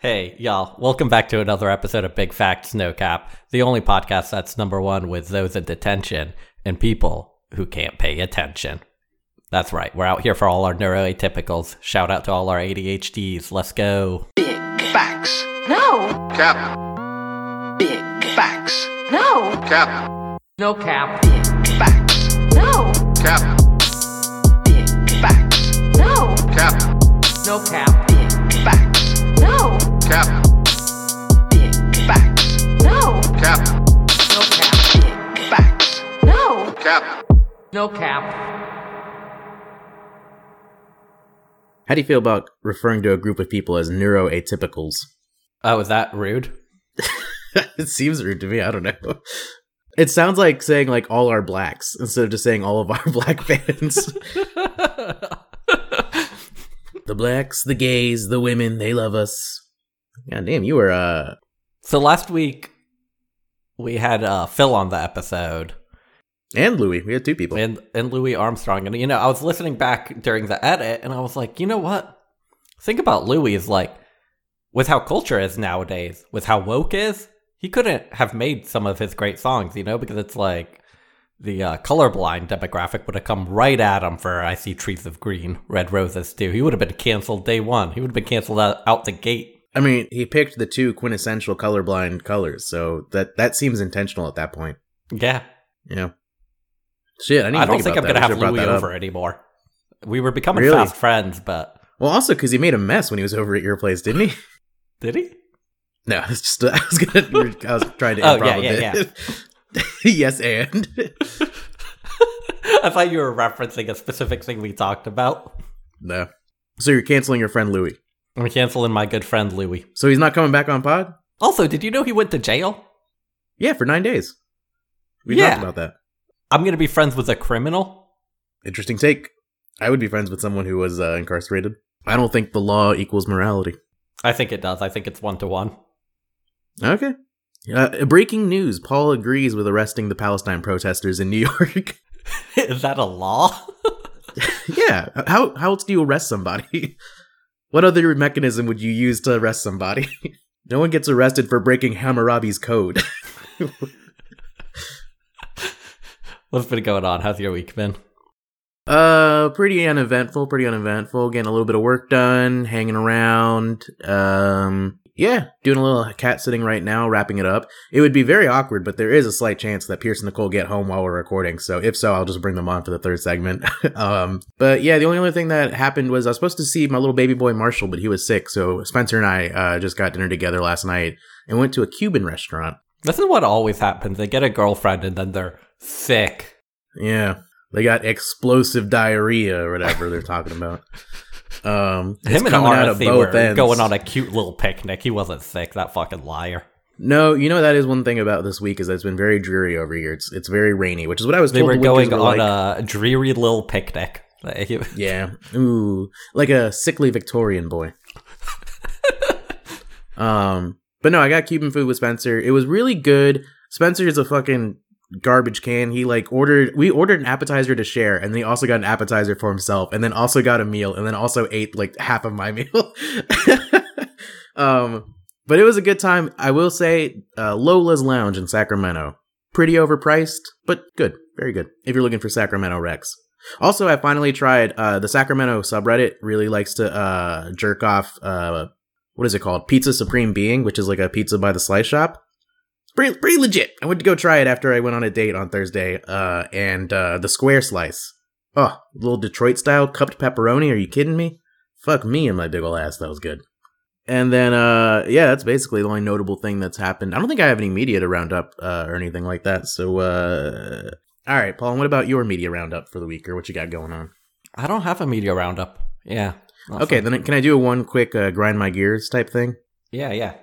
Hey, y'all, welcome back to another episode of Big Facts No Cap, the only podcast that's number one with those in detention and people who can't pay attention. That's right, we're out here for all our neuroatypicals. Shout out to all our ADHDs. Let's go. Big facts. No, Cap. Big facts. no, Cap. No cap. Big facts. no, Cap. Big facts. no, Cap. No cap. Big facts. no, Cap. Big facts. no, Cap. No cap. Big facts. no. Cap. No cap. How do you feel about referring to a group of people as neuroatypicals? Oh, is that rude? it seems rude to me. I don't know. It sounds like saying like all our blacks instead of just saying all of our black fans. the blacks, the gays, the women, they love us. God damn, you were uh so last week, we had uh, Phil on the episode. and Louis. We had two people. and and Louis Armstrong. And you know, I was listening back during the edit, and I was like, you know what? Think about Louis is like, with how culture is nowadays, with how woke is, he couldn't have made some of his great songs, you know, because it's like the uh, colorblind demographic would have come right at him for "I See Trees of Green, Red Roses" too. He would have been canceled day one. He would have been canceled out, out the gate. I mean, he picked the two quintessential colorblind colors, so that that seems intentional at that point. Yeah, Yeah. Shit, I, I don't think, think I'm that. gonna have Louis up. over anymore. We were becoming Really? fast friends, but Well, also because he made a mess when he was over at your place, didn't he? did he? No, it's just I was gonna. I was trying to. Oh, yeah, a yeah, yes, and I thought you were referencing a specific thing we talked about. no. So you're canceling your friend Louis. I'm canceling my good friend Louis. So he's not coming back on Pod. Also, did you know he went to jail? Yeah, for nine days. We Yeah. talked about that. I'm gonna be friends with a criminal. Interesting take. I would be friends with someone who was uh, incarcerated. I don't think the law equals morality. I think it does. I think it's one to one. Okay. Uh, breaking news: Paul agrees with arresting the Palestine protesters in New York. Is that a law? yeah. How how else do you arrest somebody? What other mechanism would you use to arrest somebody? no one gets arrested for breaking Hammurabi's code. What's been going on? How's your week been? Uh, pretty uneventful, pretty uneventful. Getting a little bit of work done, hanging around. Um, yeah, doing a little cat sitting right now, wrapping it up. It would be very awkward, but there is a slight chance that Pierce and Nicole get home while we're recording. So if so, I'll just bring them on for the third segment. um, but yeah, the only other thing that happened was I was supposed to see my little baby boy Marshall, but he was sick. So Spencer and I, uh, just got dinner together last night and went to a Cuban restaurant. This is what always happens. They get a girlfriend and then they're sick. Yeah. They got explosive diarrhea or whatever they're talking about. Um, Him and coming out of both were ends. going on a cute little picnic. He wasn't sick. That fucking liar. No, you know that is one thing about this week is that it's been very dreary over here. It's it's very rainy, which is what I was They told were the going were on like. a dreary little picnic. Yeah, ooh, like a sickly Victorian boy. um, but no, I got Cuban food with Spencer. It was really good. Spencer is a fucking garbage can. He like ordered. We ordered an appetizer to share, and then he also got an appetizer for himself, and then also got a meal, and then also ate like half of my meal. um, but it was a good time. I will say, uh, Lola's Lounge in Sacramento, pretty overpriced, but good, very good. If you're looking for Sacramento Rex. Also, I finally tried uh, the Sacramento subreddit. Really likes to uh, jerk off. Uh, what is it called? Pizza Supreme Being, which is like a pizza by the slice shop. Pretty, pretty legit. I went to go try it after I went on a date on Thursday. Uh, and uh, the square slice. Oh, little Detroit style cupped pepperoni. Are you kidding me? Fuck me and my big ol' ass. That was good. And then, uh, yeah, that's basically the only notable thing that's happened. I don't think I have any media to round up uh, or anything like that. So, uh, all right, Paul. What about your media roundup for the week, or what you got going on? I don't have a media roundup. Yeah. Okay, fun. then can I do a one quick uh, grind my gears type thing? Yeah, yeah.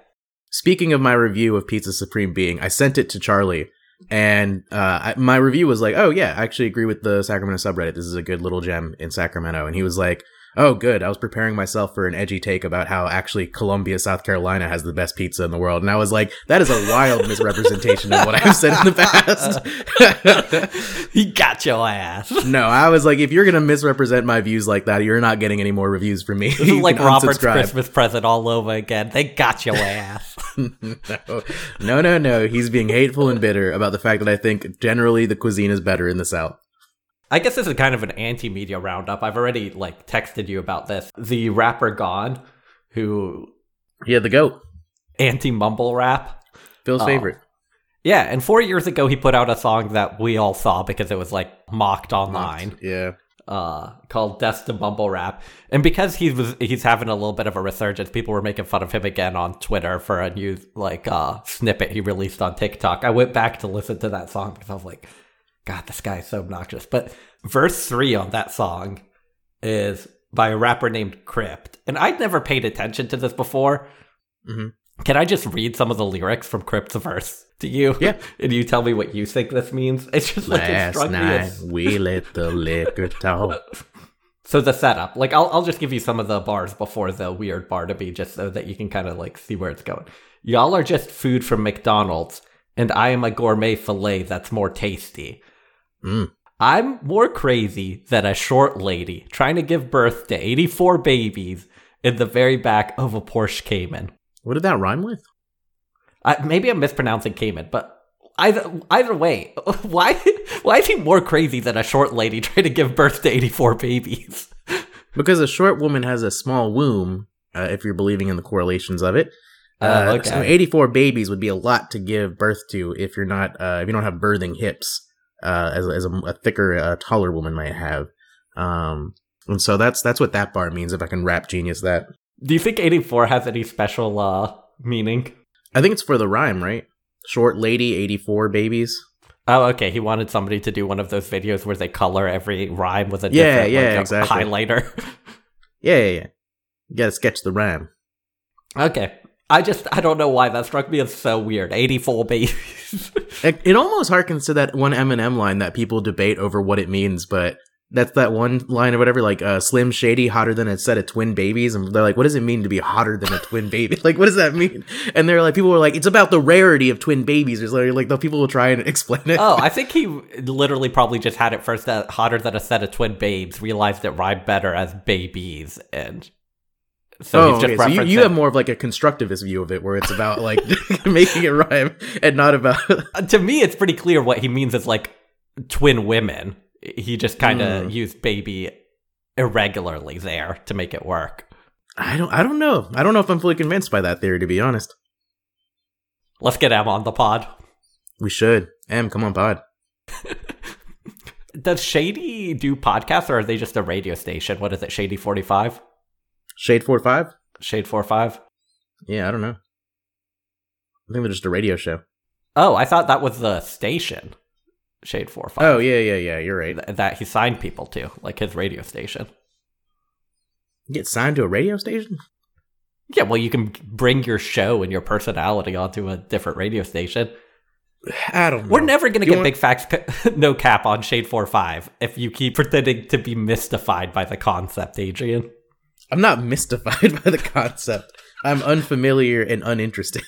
Speaking of my review of Pizza Supreme Being, I sent it to Charlie, and uh, I, my review was like, "Oh yeah, I actually agree with the Sacramento subreddit. This is a good little gem in Sacramento." And he was like, Oh, good. I was preparing myself for an edgy take about how actually Columbia, South Carolina has the best pizza in the world. And I was like, that is a wild misrepresentation of what I've said in the past. he got your ass. no, I was like, if you're going to misrepresent my views like that, you're not getting any more reviews from me. This is like Robert's. Christmas present all over again. They got your ass. no, no, no, no. He's being hateful and bitter about the fact that I think generally the cuisine is better in the South. I guess this is kind of an anti-media roundup. I've already like texted you about this. The rapper Gawne, who Yeah, the goat. anti-mumble rap. Bill's Oh. favorite. Yeah, and four years ago he put out a song that we all saw because it was like mocked online. Yeah. uh, called Death to Mumble Rap, and because he was he's having a little bit of a resurgence, people were making fun of him again on Twitter for a new like uh, snippet he released on TikTok. I went back to listen to that song because I was like, God, this guy is so obnoxious. But verse three on that song is by a rapper named Crypt, and I'd never paid attention to this before. Mhm. Can I just read some of the lyrics from Crypt's verse to you? Yeah. and you tell me what you think this means. It's just like it Last me night as we let the liquor talk. so the setup, like I'll I'll just give you some of the bars before the weird bar to be, just so that you can kind of like see where it's going. Y'all are just food from McDonald's, and I am a gourmet fillet that's more tasty. Mm. I'm more crazy than a short lady trying to give birth to 84 babies in the very back of a Porsche Cayman. What did that rhyme with? I, maybe I'm mispronouncing Cayman, but either either way, why why is he more crazy than a short lady trying to give birth to 84 babies? Because a short woman has a small womb, uh, if you're believing in the correlations of it. Oh, Uh, okay. so 84 babies would be a lot to give birth to if you're not, uh, if you don't have birthing hips, uh, as, as a, a thicker, uh, taller woman might have. Um, and so that's, that's what that bar means if I can rap genius that. Do you think 84 has any special uh meaning? I think it's for the rhyme, right? Short lady, 84 babies. Oh, okay. He wanted somebody to do one of those videos where they color every rhyme with a Yeah, different yeah, like, exactly. highlighter. Yeah, yeah, yeah. You gotta sketch the rhyme. okay. I just I don't know why that struck me as so weird. 84 babies. It, it almost harkens to that one Eminem line that people debate over what it means, but that's that one line or whatever, like uh, Slim Shady hotter than a set of twin babies, and they're like, "What does it mean to be hotter than a twin baby? like, what does that mean?" And they're like, people were like, "It's about the rarity of twin babies." Or like, like the people will try and explain it. oh, I think he literally probably just had it first that hotter than a set of twin babes, realized it rhymed better as babies, and so Oh, just okay. So you, you have more of like a constructivist view of it, where it's about like making it rhyme and not about. Uh, to me, it's pretty clear what he means is like twin women. He just kind of Hmm. used baby irregularly there to make it work. I don't. I don't know. I don't know if I'm fully convinced by that theory, to be honest. Let's get Em on the pod. We should. Em, come on, pod. Does Shady do podcasts or are they just a radio station? What is it, Shady 45? Shade four five. Shade 45? Yeah, I don't know. I think they're just a radio show. Oh, I thought that was the station, Shade 45. Oh yeah, yeah, yeah. You're right. th- that he signed people to, like his radio station. You get signed to a radio station? Yeah, well, you can bring your show and your personality onto a different radio station. I don't know. We're never going to get want- big facts, ca- no cap on Shade 45 if you keep pretending to be mystified by the concept, Adrian. I'm not mystified by the concept. I'm unfamiliar and uninterested.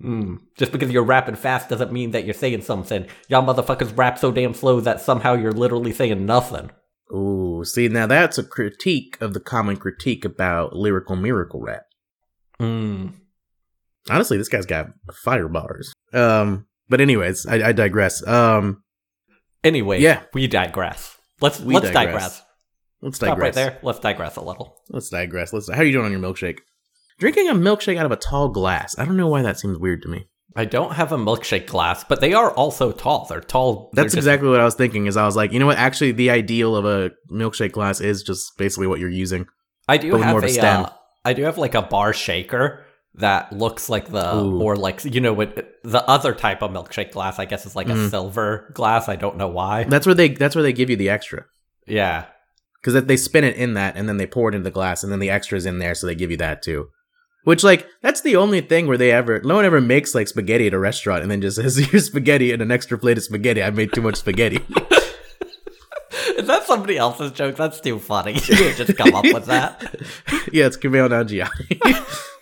Hmm. Just because you're rapping fast doesn't mean that you're saying something. Y'all motherfuckers rap so damn slow that somehow you're literally saying nothing. Ooh, see now that's a critique of the common critique about lyrical miracle rap. Hmm. Honestly, this guy's got fire bars. Um, but anyways, I, I digress. Um, Anyway, Yeah. we digress. Let's We let's digress. digress. Let's digress. Stop right there. Let's digress a little. Let's digress. Let's. How are you doing on your milkshake? Drinking a milkshake out of a tall glass. I don't know why that seems weird to me. I don't have a milkshake glass, but they are also tall. They're tall. they're That's just- exactly what I was thinking. Is I was like, you know what? Actually, the ideal of a milkshake glass is just basically what you're using. I do have a a. uh, I do have like a bar shaker that looks like the Ooh. more like you know what the other type of milkshake glass. I guess is like a Mhm. silver glass. I don't know why. That's where they. That's where they give you the extra yeah. Because they spin it in that, and then they pour it into the glass, and then the extra's in there, so they give you that too. Which like that's the only thing where they ever no one ever makes like spaghetti at a restaurant and then just says here's spaghetti and an extra plate of spaghetti. I made too much spaghetti. Is that somebody else's joke? That's too funny. You just come up with that. yeah, it's Kumail Nanjiani.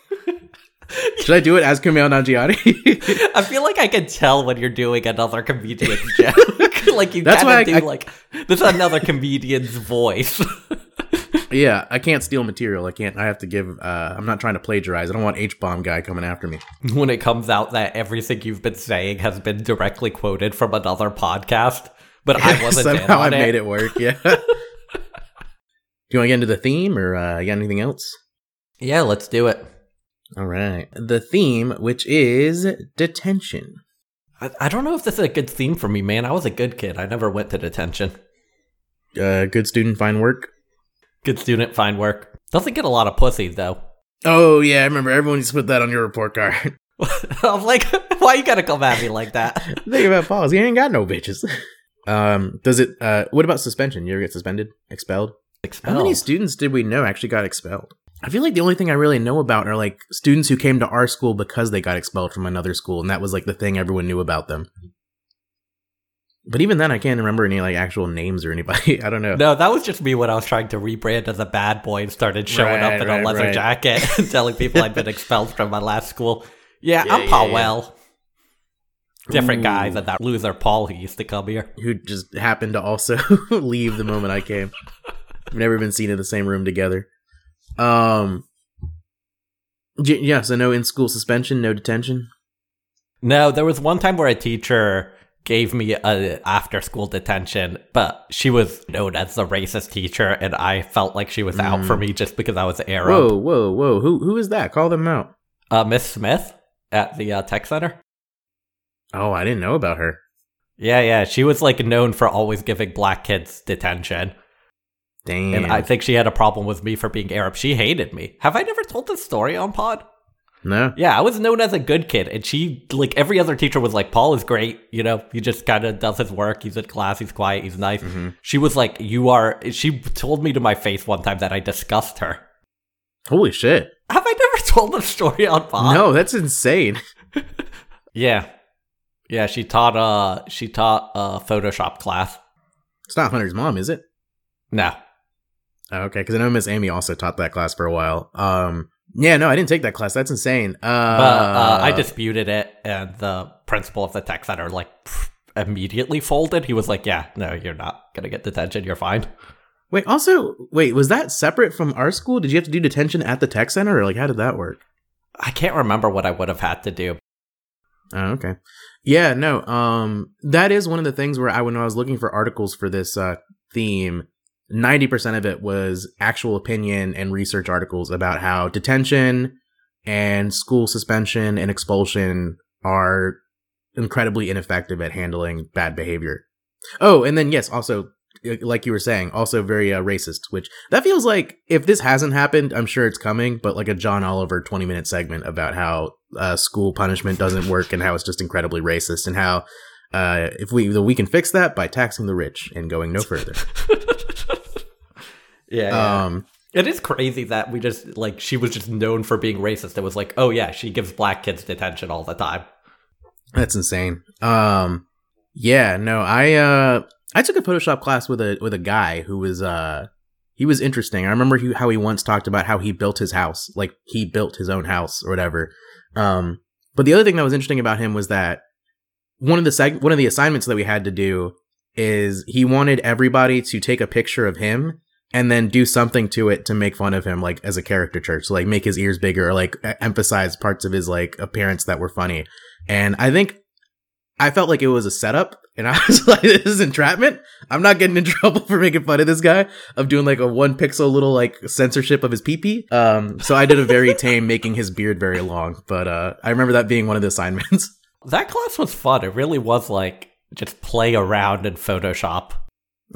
Should I do it as Kumail Nanjiani? I feel like I can tell when you're doing another comedian's joke. like you That's kind why of do I- I- like this is another comedian's voice. yeah, I can't steal material. I can't. I have to give. Uh, I'm not trying to plagiarize. I don't want Hbomberguy coming after me. when it comes out that everything you've been saying has been directly quoted from another podcast, but I wasn't Somehow I on made it. it work. Yeah. do you want to get into the theme, or uh, you got anything else? Yeah, let's do it. All right. The theme, which is detention. I, I don't know if this is a good theme for me, man. I was a good kid. I never went to detention. Uh, good student, fine work. Good student, fine work. Doesn't get a lot of pussy though. Oh yeah, I remember everyone used to put that on your report card. I'm like, why you gotta come at me like that? Think about Paul's. He ain't got no bitches. Um, does it? Uh, what about suspension? You ever get suspended, expelled? Expelled. How many students did we know actually got expelled? I feel like the only thing I really know about are like students who came to our school because they got expelled from another school, and that was like the thing everyone knew about them. But even then, I can't remember any like actual names or anybody. I don't know. No, that was just me when I was trying to rebrand as a bad boy and started showing Right, up in right, a leather right. jacket and telling people I'd been expelled from my last school. Yeah, Yeah, I'm yeah, Paul yeah. Well. Different guy Ooh. than that loser Paul who used to come here. Who just happened to also leave the moment I came. We've never been seen in the same room together. Um. yeah, so no in school suspension, no detention. No, there was one time where a teacher gave me a after school detention, but she was known as the racist teacher, and I felt like she was out for me just because I was Arab. Whoa, whoa, whoa! Who who is that? Call them out. Uh, Miss Smith at the uh, tech center. Oh, I didn't know about her. Yeah, yeah, she was like known for always giving black kids detention, Damn. and I think she had a problem with me for being Arab. She hated me. Have I never told this story on Pod? no. Yeah, I was known as a good kid, and she like every other teacher was like, "Paul is great, you know, he just kind of does his work. He's in class, he's quiet, he's nice." She was like, "You are." She told me to my face one time that I discussed her. Holy shit! Have I never told the story on Pod? no, that's insane. Yeah, yeah. She taught uh she taught a Photoshop class. It's not Hunter's mom, is it? No, okay, because I know Miss Amy also taught that class for a while. Um, yeah, no, I didn't take that class. That's insane. Uh, but uh, I disputed it, and the principal of the tech center like immediately folded. He was like, "Yeah, no, you're not gonna get detention. You're fine." wait. Also, wait, was that separate from our school? Did you have to do detention at the tech center, or like how did that work? I can't remember what I would have had to do. Oh, okay. Yeah, no. Um, that is one of the things where I, when I was looking for articles for this uh, theme, ninety percent of it was actual opinion and research articles about how detention and school suspension and expulsion are incredibly ineffective at handling bad behavior. Oh, and then yes, also like you were saying, also very uh, racist. Which that feels like if this hasn't happened, I'm sure it's coming. But like a John Oliver 20 minute segment about how uh, school punishment doesn't work and how it's just incredibly racist and how uh, if we we can fix that by taxing the rich and going no further. Yeah, um, it is crazy that we just like she was just known for being racist. It was like, oh yeah, she gives black kids detention all the time. That's insane. Um, yeah, no, I uh, I took a Photoshop class with a with a guy who was uh, he was interesting. I remember he, how he once talked about how he built his house, like he built his own house or whatever. Um, but the other thing that was interesting about him was that one of the seg- one of the assignments that we had to do is he wanted everybody to take a picture of him and then do something to it to make fun of him like as a caricature so like make his ears bigger or like emphasize parts of his like appearance that were funny and i think i felt like it was a setup and i was like this is entrapment i'm not getting in trouble for making fun of this guy of doing like a one pixel little like censorship of his pee um so i did a very tame making his beard very long but uh i remember that being one of the assignments That class was fun. It really was like just play around in Photoshop.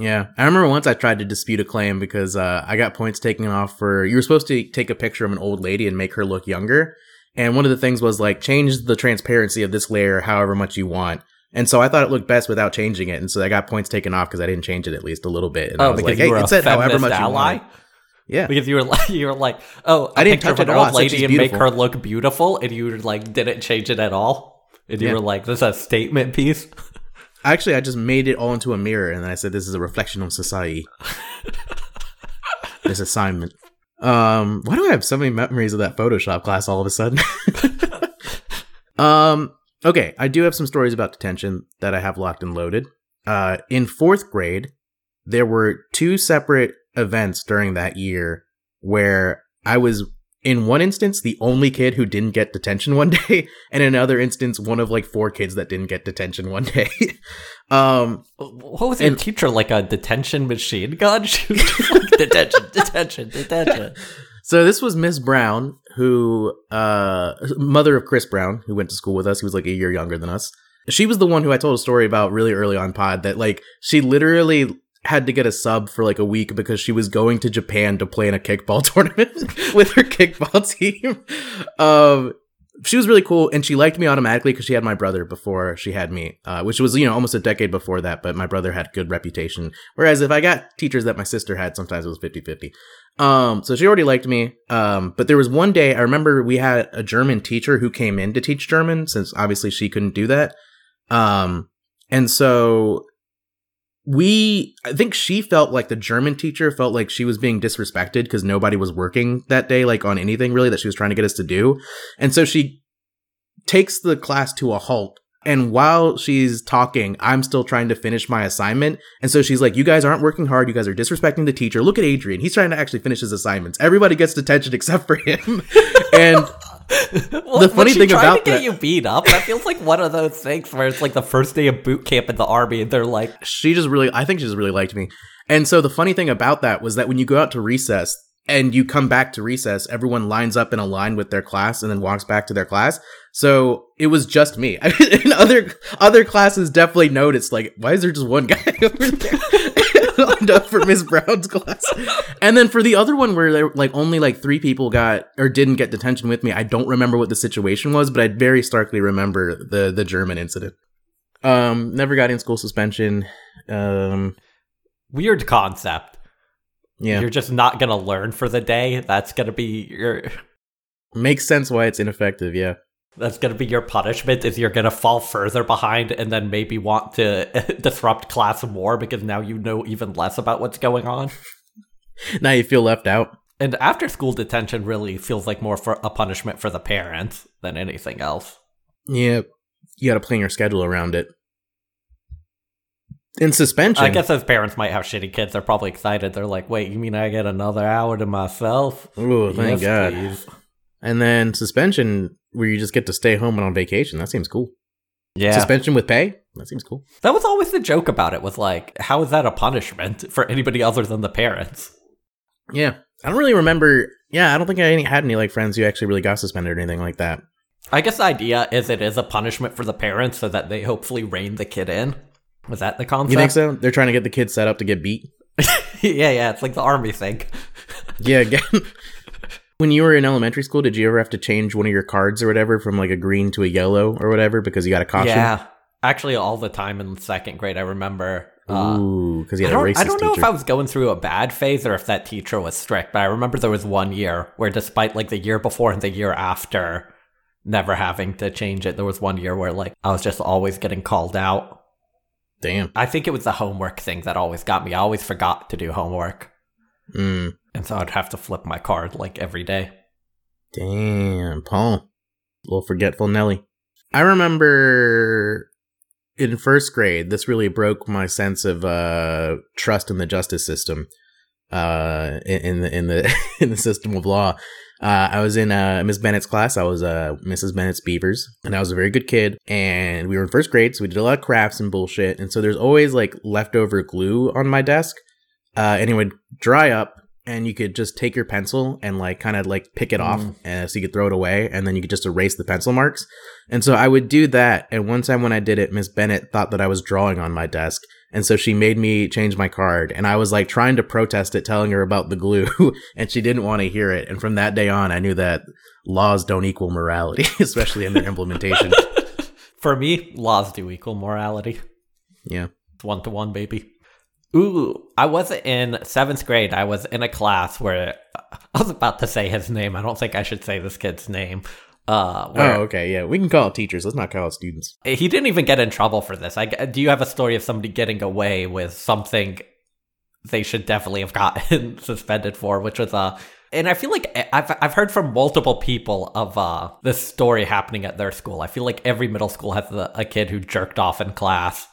Yeah, I remember once I tried to dispute a claim because uh, I got points taken off for you were supposed to take a picture of an old lady and make her look younger, and one of the things was like change the transparency of this layer however much you want. And so I thought it looked best without changing it, and so I got points taken off because I didn't change it at least a little bit. And I Oh, was because like, you hey, were it said however much you ally. want. Yeah, Because you were like, you were like, oh, I didn't touch an old lady and make her look beautiful, and you like didn't change it at all. And you Yeah. were like, this is a statement piece. Actually, I just made it all into a mirror, and I said, "This is a reflection of society." this assignment. Um, why do I have so many memories of that Photoshop class all of a sudden? um, okay, I do have some stories about detention that I have locked and loaded. Uh, in fourth grade, there were two separate events during that year where I was in one instance the only kid who didn't get detention one day and in another instance one of like four kids that didn't get detention one day um What was your And- teacher like a detention machine gun? She was just like, detention, detention, detention. so this was miss brown who uh mother of chris brown who went to school with us he was like a year younger than us she was the one who i told a story about really early on pod that like she literally had to get a sub for like a week because she was going to japan to play in a kickball tournament with her kickball team. Um she was really cool and she liked me automatically because she had my brother before she had me uh, which was you know almost a decade before that but my brother had good reputation. Whereas if i got teachers that my sister had sometimes it was 50-50 um so she already liked me um but there was one day i remember we had a german teacher who came in to teach german since obviously she couldn't do that. Um and so we i think she felt like the german teacher felt like she was being disrespected because nobody was working that day like on anything really that she was trying to get us to do. And so she takes the class to a halt and while she's talking i'm still trying to finish my assignment. And so she's like you guys aren't working hard. You guys are disrespecting the teacher. Look at adrian. He's trying to actually finish his assignments. Everybody gets detention except for him. And Well, The funny thing trying about to get that- you beat up. That feels like one of those things where it's like the first day of boot camp in the army, and they're like, she just really i think she just really liked me. And so the funny thing about that was that when you go out to recess and you come back to recess everyone lines up in a line with their class and then walks back to their class. So it was just me. And other other classes definitely noticed like why is there just one guy over there lined up for miss brown's class and then for the other one where there like only like three people got or didn't get detention with me i don't remember what the situation was but i very starkly remember the the german incident um never got in school suspension um weird concept. yeah You're just not gonna learn for the day. That's gonna be your. makes sense why it's ineffective yeah That's gonna be your punishment. Is you're gonna fall further behind and then maybe want to disrupt class more because now you know even less about what's going on. now you feel left out And after school detention really feels like more for a punishment for the parents than anything else. yeah you gotta plan your schedule around it in suspension I guess those parents might have shitty kids. They're probably excited. They're like, "Wait, you mean I get another hour to myself?" oh thank Yes, god please. And then suspension where you just get to stay home and on vacation that seems cool Yeah, suspension with pay that seems cool that was always the joke about it. Was like, how is that a punishment for anybody other than the parents? yeah i don't really remember yeah i don't think i any, had any like friends who actually really got suspended or anything like that I guess the idea is it is a punishment for the parents so that they hopefully rein the kid in. Was that the concept? you think so they're trying to get the kids set up to get beat yeah, yeah. It's like the army thing. Yeah, again. when you were in elementary school, did you ever have to change one of your cards or whatever from like a green to a yellow or whatever because you got a caution? Yeah, actually, all the time in second grade, I remember. Uh, Ooh, because you I had a racist I don't know teacher. if I was going through a bad phase or if that teacher was strict, but I remember there was one year where, despite like the year before and the year after never having to change it, there was one year where like I was just always getting called out. Damn. I think it was the homework thing that always got me. I always forgot to do homework, Mm, and so I'd have to flip my card like every day. damn, Paul. Little forgetful Nelly. I remember in first grade, this really broke my sense of uh, trust in the justice system. Uh, in, in the in the in the system of law. Uh, I was in uh, Miss Bennett's class. I was uh, Mrs. Bennett's Beavers, and I was a very good kid. And we were in first grade, so we did a lot of crafts and bullshit. And so there's always like leftover glue on my desk, uh, and it would dry up, and you could just take your pencil and like kind of like pick it off, uh, so you could throw it away, and then you could just erase the pencil marks. And so I would do that. And one time when I did it, Miss Bennett thought that I was drawing on my desk. And so she made me change my card. And I was like trying to protest it, telling her about the glue. and she didn't want to hear it. And from that day on, I knew that laws don't equal morality, especially in their implementation. For me, laws do equal morality. Yeah. It's one to one, baby. Ooh, I wasn't in seventh grade. I was in a class where I was about to say his name. I don't think I should say this kid's name. Uh, Oh, okay, yeah. We can call it teachers. Let's not call it students. he didn't even get in trouble for this. I, do you have a story of somebody getting away with something they should definitely have gotten suspended for, which was uh and I feel like I've I've heard from multiple people of uh this story happening at their school. I feel like every middle school has a, a kid who jerked off in class.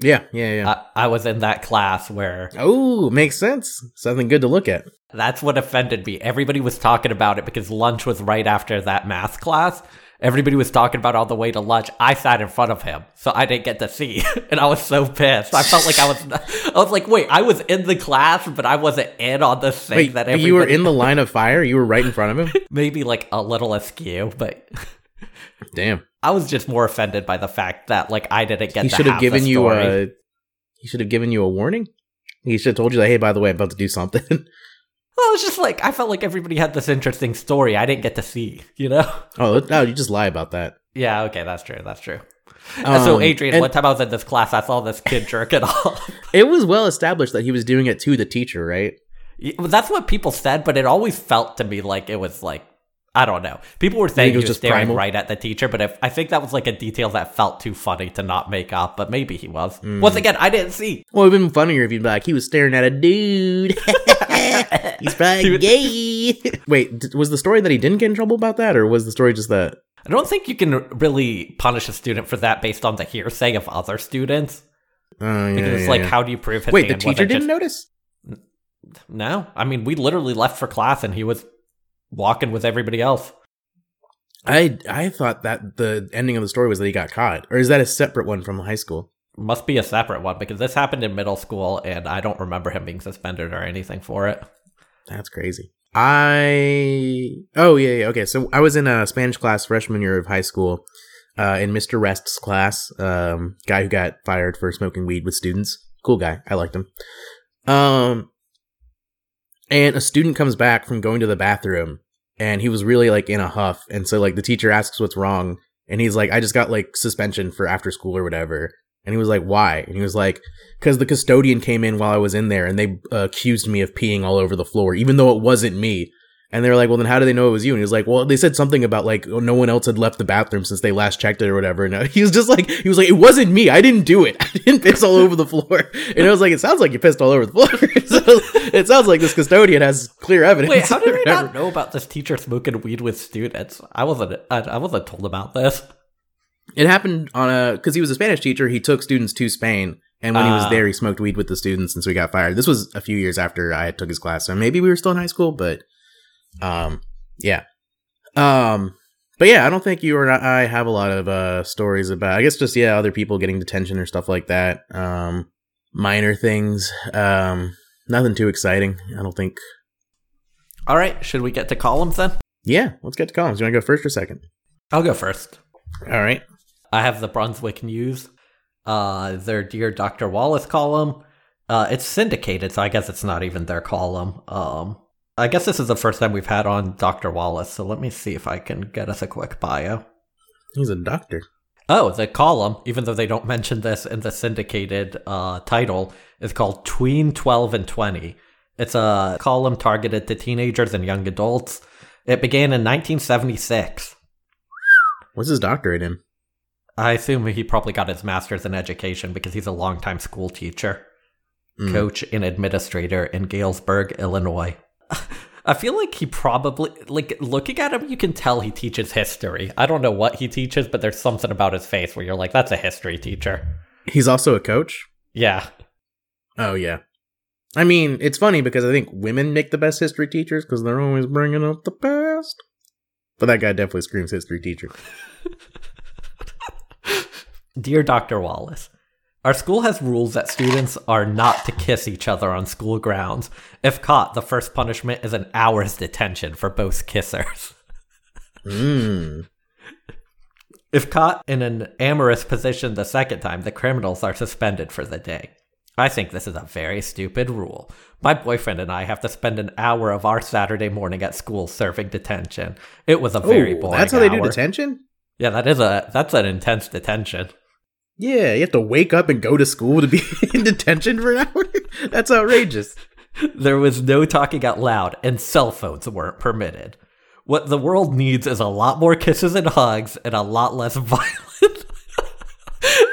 Yeah, yeah, yeah. I, I was in that class where oh, makes sense. Something good to look at. that's what offended me. Everybody was talking about it because lunch was right after that math class. Everybody was talking about all the way to lunch. I sat in front of him, so I didn't get to see, and I was so pissed. I felt like I was, I was like, wait, I was in the class, but I wasn't in on the thing Wait, that everybody. you were in the line of fire? You were right in front of him? maybe like a little askew, but Damn. I was just more offended by the fact that like I didn't get. He should have given you a he should have given you a warning. He should have told you like, hey, by the way, I'm about to do something. Well, it's just like I felt like everybody had this interesting story I didn't get to see. You know? oh, no, you just lie about that. Yeah. Okay, that's true. That's true. And so, Um, Adrian, and one time I was in this class, I saw this kid jerk it off. it was well established that he was doing it to the teacher, right? That's what people said, but it always felt to me like it was like I don't know. People were saying he was just staring primal? right at the teacher, but if I think that was like a detail that felt too funny to not make up. But maybe he was. Hmm. Once again, I didn't see. Well, it'd been funnier if you'd be like, he was staring at a dude. He's probably gay. Wait, was the story that he didn't get in trouble about that, or was the story just that? I don't think you can really punish a student for that based on the hearsay of other students. Oh, yeah, Because it's yeah, like, yeah. how do you prove his Wait, the teacher didn't just- notice? No, I mean we literally left for class and he was walking with everybody else. I I thought that the ending of the story was that he got caught, or is that a separate one from high school? Must be a separate one because this happened in middle school and I don't remember him being suspended or anything for it. That's crazy. I oh yeah, yeah okay. So I was in a Spanish class freshman year of high school, uh, in Mr. Rest's class. Um, guy who got fired for smoking weed with students. Cool guy. I liked him. Um, and a student comes back from going to the bathroom, and he was really like in a huff. And so like the teacher asks what's wrong, and he's like, I just got like suspension for after school or whatever. And he was like, why? And he was like, because the custodian came in while I was in there and they uh, accused me of peeing all over the floor, even though it wasn't me. And they were like, well, then how do they know it was you? And he was like, well, they said something about like oh, no one else had left the bathroom since they last checked it or whatever. And uh, he was just like, he was like, it wasn't me. I didn't do it. I didn't piss all over the floor. And I was like, it sounds like you pissed all over the floor. so it sounds like this custodian has clear evidence. Wait, how did I not know about this teacher smoking weed with students? I wasn't. I, I wasn't told about this. It happened on a because he was a Spanish teacher. He took students to Spain, and when he was Ah. there, he smoked weed with the students, and so he got fired. This was a few years after I took his class, so maybe we were still in high school, but um, yeah, um, but yeah, I don't think you or I have a lot of uh stories about. I guess just yeah, other people getting detention or stuff like that. Um, minor things. Um, nothing too exciting. I don't think. All right, should we get to columns then? Yeah, let's get to columns. You want to go first or second? I'll go first. All right. I have the Brunswick News, uh, their Dear Dr. Wallace column. Uh, it's syndicated, so I guess it's not even their column. Um, I guess this is the first time we've had on Dr. Wallace, so let me see if I can get us a quick bio. He's a doctor. Oh, the column, even though they don't mention this in the syndicated uh, title, is called Tween 12 and 20. It's a column targeted to teenagers and young adults. It began in 1976. What's his doctorate in? I assume he probably got his master's in education because he's a longtime school teacher, Mm. coach, and administrator in Galesburg, Illinois. I feel like he probably, like, looking at him, you can tell he teaches history. I don't know what he teaches, but there's something about his face where you're like, that's a history teacher. He's also a coach. Yeah. Oh yeah. I mean, it's funny because I think women make the best history teachers because they're always bringing up the past. But that guy definitely screams history teacher. Dear Dr. Wallace, our school has rules that students are not to kiss each other on school grounds. If caught, the first punishment is an hour's detention for both kissers. Mm. If caught in an amorous position the second time, the criminals are suspended for the day. I think this is a very stupid rule. My boyfriend and I have to spend an hour of our Saturday morning at school serving detention. It was a very Oh, boring that's how they do detention. Yeah, that is a that's an intense detention. Yeah, you have to wake up and go to school to be in detention for an hour. That's outrageous. There was no talking out loud, and cell phones weren't permitted. What the world needs is a lot more kisses and hugs and a lot less violence.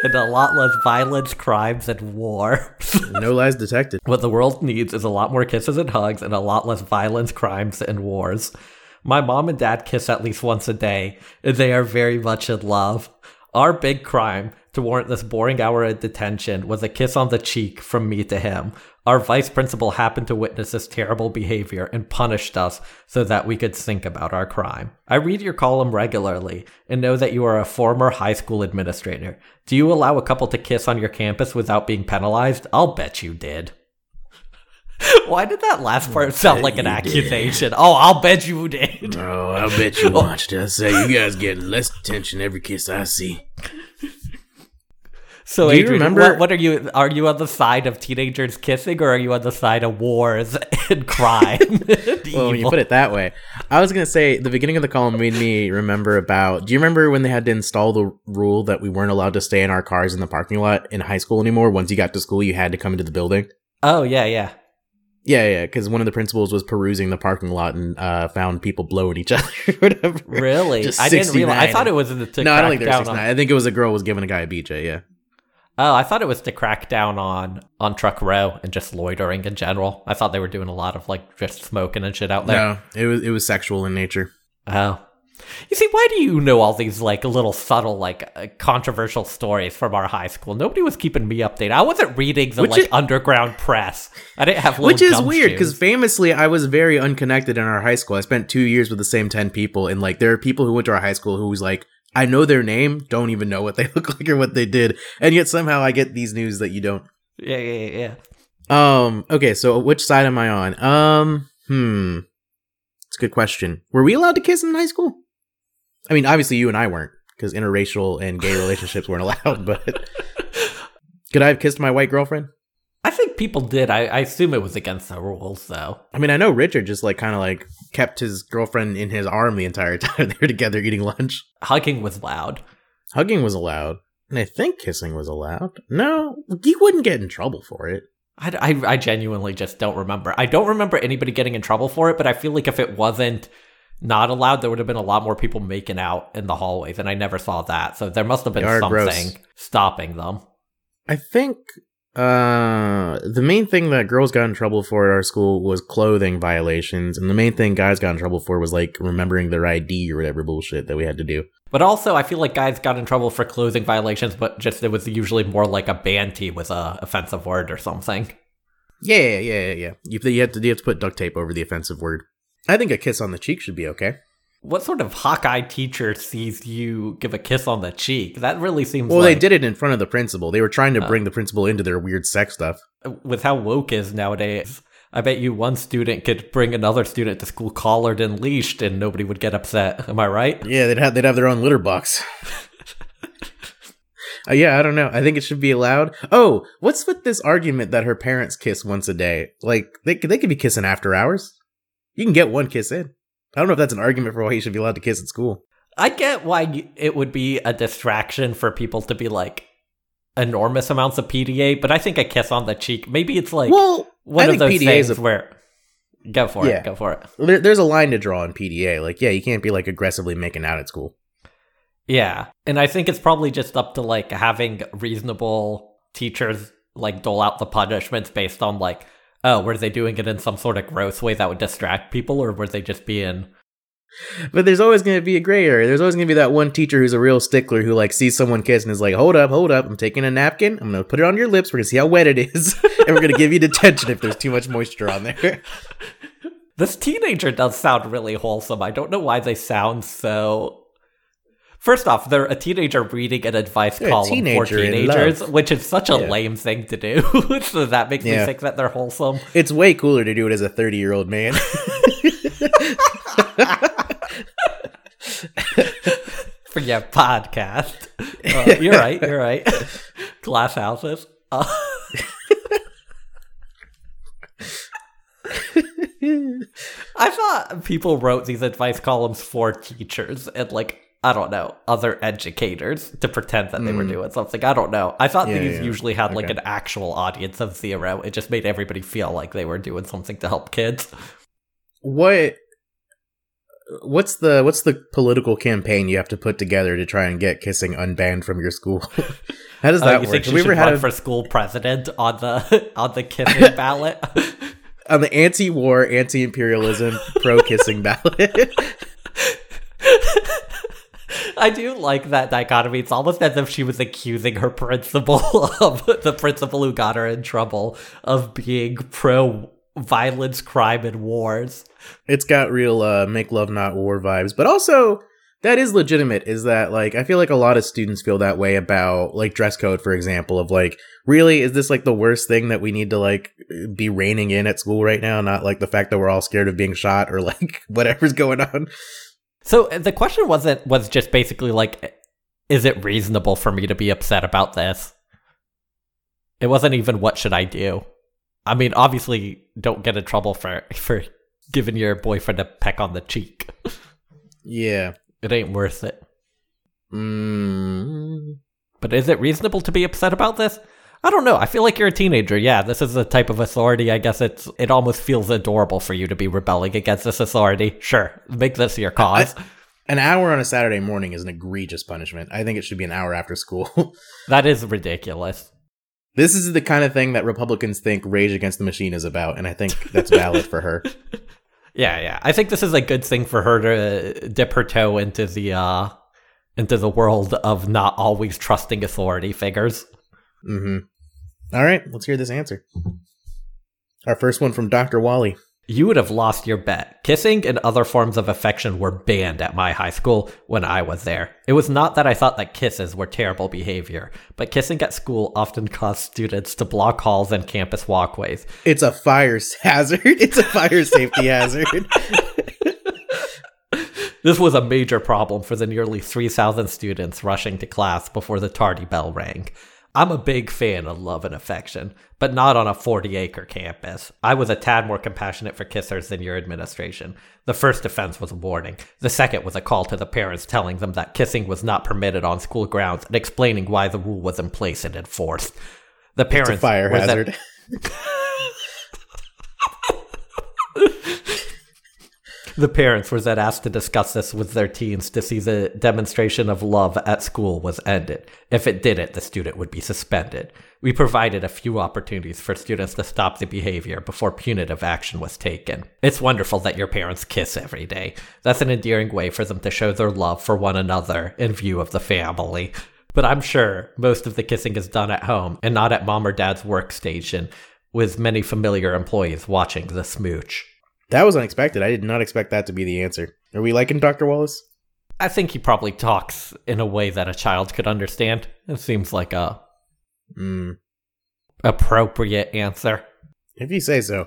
and a lot less violence, crimes, and war. No lies detected. What the world needs is a lot more kisses and hugs and a lot less violence, crimes, and wars. My mom and dad kiss at least once a day, and they are very much in love. Our big crime to warrant this boring hour of detention was a kiss on the cheek from me to him. Our vice principal happened to witness this terrible behavior and punished us so that we could think about our crime. I read your column regularly and know that you are a former high school administrator. Do you allow a couple to kiss on your campus without being penalized? I'll bet you did. Why did that last part sound like an you did. accusation? Oh, I'll bet you did. Oh, I'll bet you watched. I say you guys get less attention every kiss I see. So, Do you Adrian, remember- what, what are you? Are you on the side of teenagers kissing, or are you on the side of wars and crime? and Well, when you put it that way, I was gonna say the beginning of the column made me remember about. Do you remember when they had to install the rule that we weren't allowed to stay in our cars in the parking lot in high school anymore? Once you got to school, you had to come into the building. oh yeah, yeah. Yeah, yeah, because one of the principals was perusing the parking lot and uh, found people blowing each other whatever. Really? Just I didn't realize. I thought it was in the no, I don't think there was six nine. I think it was a girl was giving a guy a BJ. Yeah. Oh, I thought it was to crack down on on truck row and just loitering in general. I thought they were doing a lot of like just smoking and shit out there. No, it was it was sexual in nature. Oh. You see, why do you know all these like little subtle, like uh, controversial stories from our high school? Nobody was keeping me updated. I wasn't reading the Which like is- underground press. I didn't have Which is weird because famously I was very unconnected in our high school. I spent two years with the same ten people, and like there are people who went to our high school who was like, I know their name, don't even know what they look like or what they did, and yet somehow I get these news that you don't. yeah, yeah, yeah. Um. Okay. So which side am I on? Um. Hmm. It's a good question. Were we allowed to kiss in high school? I mean, obviously you and I weren't because interracial and gay relationships weren't allowed. But could I have kissed my white girlfriend? I think people did. I, I assume it was against the rules, though. I mean, I know Richard just like kind of like kept his girlfriend in his arm the entire time they were together eating lunch. Hugging was loud. Hugging was allowed, and I think kissing was allowed. No, you wouldn't get in trouble for it. I, I, I genuinely just don't remember. I don't remember anybody getting in trouble for it, but I feel like if it wasn't not allowed, there would have been a lot more people making out in the hallways, and I never saw that. So there must have been something gross. stopping them. I think uh the main thing that girls got in trouble for at our school was clothing violations, and the main thing guys got in trouble for was like remembering their ID or whatever bullshit that we had to do. But also, I feel like guys got in trouble for clothing violations, but just it was usually more like a banty with a offensive word or something. Yeah, yeah, yeah, yeah. You, you have to you have to put duct tape over the offensive word. I think a kiss on the cheek should be okay. What sort of Hawkeye teacher sees you give a kiss on the cheek? That really seems Well, they did it in front of the principal. They were trying to Oh. bring the principal into their weird sex stuff. with how woke is nowadays. I bet you one student could bring another student to school collared and leashed, and nobody would get upset. Am I right? Yeah, they'd have they'd have their own litter box. Uh, yeah, I don't know. I think it should be allowed. Oh, what's with this argument that her parents kiss once a day? Like they they could be kissing after hours. You can get one kiss in. I don't know if that's an argument for why you should be allowed to kiss at school. I get why it would be a distraction for people to be like enormous amounts of PDA, but I think a kiss on the cheek, maybe it's like well, one I of those PDA things a, where go for Yeah. it, go for it. there, there's a line to draw in PDA. Like, yeah, you can't be like aggressively making out at school. Yeah. And I think it's probably just up to like having reasonable teachers like dole out the punishments based on like, oh, were they doing it in some sort of gross way that would distract people or were they just being But there's always going to be a gray area. There's always going to be that one teacher who's a real stickler who like sees someone kiss and is like, "Hold up, hold up! I'm taking a napkin. I'm going to put it on your lips. We're going to see how wet it is, and we're going to give you detention if there's too much moisture on there." This teenager does sound really wholesome. I don't know why they sound so First off, they're a teenager reading an advice They're column for teenager in teenagers, which is such a Yeah. lame thing to do. so that makes me think that they're wholesome. It's way cooler to do it as a 30 year old man. for your podcast. Uh, you're right. You're right. Glass houses. Uh, I thought people wrote these advice columns for teachers and like I don't know other educators to pretend that they were Mm. doing something. I don't know. I thought Yeah, these yeah. usually had like an actual audience of zero. It just made everybody feel like they were doing something to help kids. what what's the what's the political campaign you have to put together to try and get kissing unbanned from your school? How does Oh, that you work? think we ever had run a, for school president on the on the kissing ballot? on the anti-war, anti-imperialism, pro-kissing ballot? I do like that dichotomy. It's almost as if she was accusing her principal of the principal who got her in trouble of being pro violence, crime, and wars. it's got real uh, make love not war vibes, but also that is legitimate. Is that like I feel like a lot of students feel that way about like dress code, for example, of like really is this like the worst thing that we need to like be reining in at school right now? Not like the fact that we're all scared of being shot or like whatever's going on. So uh, the question wasn't was just basically like, is it reasonable for me to be upset about this? It wasn't even what should I do. I mean, obviously, don't get in trouble for for giving your boyfriend a peck on the cheek. Yeah. It ain't worth it. Mm. But is it reasonable to be upset about this? I don't know. I feel like you're a teenager. Yeah, this is a type of authority. I guess it's it almost feels adorable for you to be rebelling against this authority. Sure, make this your cause. An hour on a Saturday morning is an egregious punishment. I think it should be an hour after school. that is ridiculous. this is the kind of thing that Republicans think Rage Against the Machine is about, and I think that's valid for her. Yeah, yeah. I think this is a good thing for her to dip her toe into the uh into the world of not always trusting authority figures. hmm All right, let's hear this answer. Our first one from Dr. Wally. You would have lost your bet. Kissing and other forms of affection were banned at my high school when I was there. It was not that I thought that kisses were terrible behavior, but kissing at school often caused students to block halls and campus walkways. It's a fire hazard. It's a fire safety hazard. This was a major problem for the nearly 3,000 students rushing to class before the tardy bell rang. I'm a big fan of love and affection, but not on a 40 acre campus. I was a tad more compassionate for kissers than your administration. The first offense was a warning. The second was a call to the parents telling them that kissing was not permitted on school grounds and explaining why the rule was in place and enforced. The parents It's a fire were then- hazard. The parents were then asked to discuss this with their teens to see the demonstration of love at school was ended. If it didn't, the student would be suspended. We provided a few opportunities for students to stop the behavior before punitive action was taken. It's wonderful that your parents kiss every day. That's an endearing way for them to show their love for one another in view of the family. But I'm sure most of the kissing is done at home and not at mom or dad's workstation, with many familiar employees watching the smooch. That was unexpected. I did not expect that to be the answer. Are we liking Dr. Wallace? I think he probably talks in a way that a child could understand. It seems like a Mm, appropriate answer. if you say so.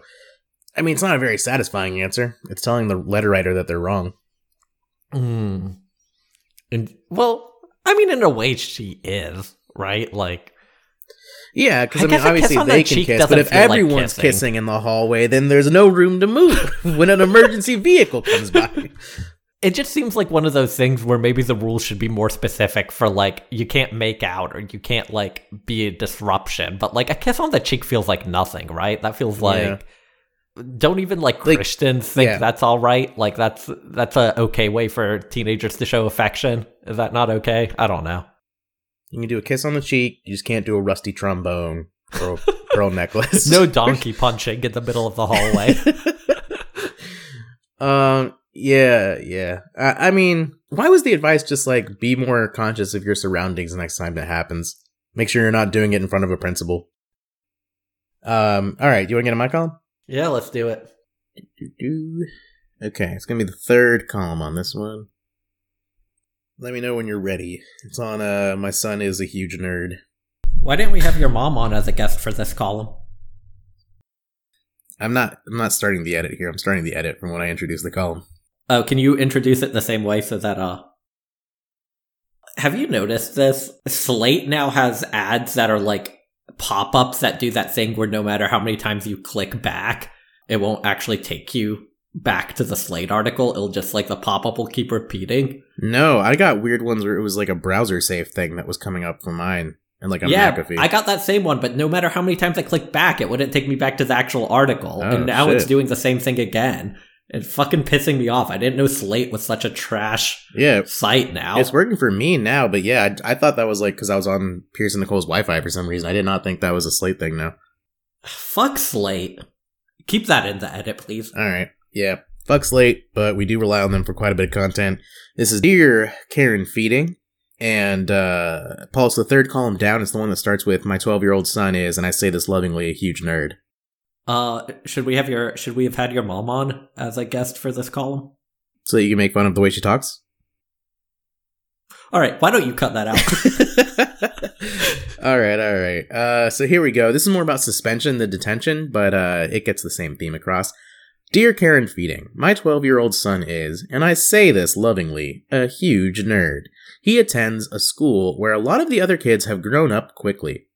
I mean, it's not a very satisfying answer. It's telling the letter writer that they're wrong. Mm. And well, I mean, in a way, she is right. Like, Yeah, because I I, mean, guess a kiss obviously they can kiss, but if feel like everyone's kissing. kissing in the hallway, then there's no room to move when an emergency vehicle comes by. it just seems like one of those things where maybe the rules should be more specific for like you can't make out or you can't like be a disruption. But like a kiss on the cheek feels like nothing, right? That feels like. Yeah. Don't even like Like, Christians think yeah. that's all right. Like that's that's a okay way for teenagers to show affection. Is that not okay? I don't know. You can do a kiss on the cheek. You just can't do a rusty trombone or a pearl necklace. No donkey punching in the middle of the hallway. um. Yeah. Yeah. I, I mean, why was the advice just like be more conscious of your surroundings the next time that happens? Make sure you're not doing it in front of a principal. Um. All right. Do you want to get in my column? yeah, let's do it. Do-do. Okay, it's gonna be the third column on this one. Let me know when you're ready. It's on. Uh, my son is a huge nerd. Why didn't we have your mom on as a guest for this column? I'm not. I'm not starting the edit here. I'm starting the edit from when I introduced the column. Oh, can you introduce it the same way so that uh Have you noticed this? Slate now has ads that are like pop-ups that do that thing where no matter how many times you click back, it won't actually take you back to the Slate article. It'll just like the pop-up will keep repeating. No, I got weird ones where it was like a browser safe thing that was coming up for mine and like a yeah, McAfee. I got that same one, but no matter how many times I click back, it wouldn't take me back to the actual article. Oh, and now it's doing the same thing again. It's fucking pissing me off. I didn't know Slate was such a trash Yeah, site now. it's working for me now, but yeah, I, I thought that was like because I was on Pearson Nicole's Wi-Fi for some reason. I did not think that was a Slate thing. Now, Fuck Slate. Keep that in the edit, please. all right, yeah, fuck Slate, but we do rely on them for quite a bit of content. This is dear Care and Feeding, and uh Paul's the third column down. It's the one that starts with "My twelve-year-old son is," and I say this lovingly, a huge nerd. Uh, should we have your should we have had your mom on as a guest for this column? So that you can make fun of the way she talks. All right, why don't you cut that out? all right, all right. Uh, so here we go. This is more about suspension than detention, but uh, it gets the same theme across. Dear Care and Feeding, my 12 year old son is, and I say this lovingly, a huge nerd. He attends a school where a lot of the other kids have grown up quickly.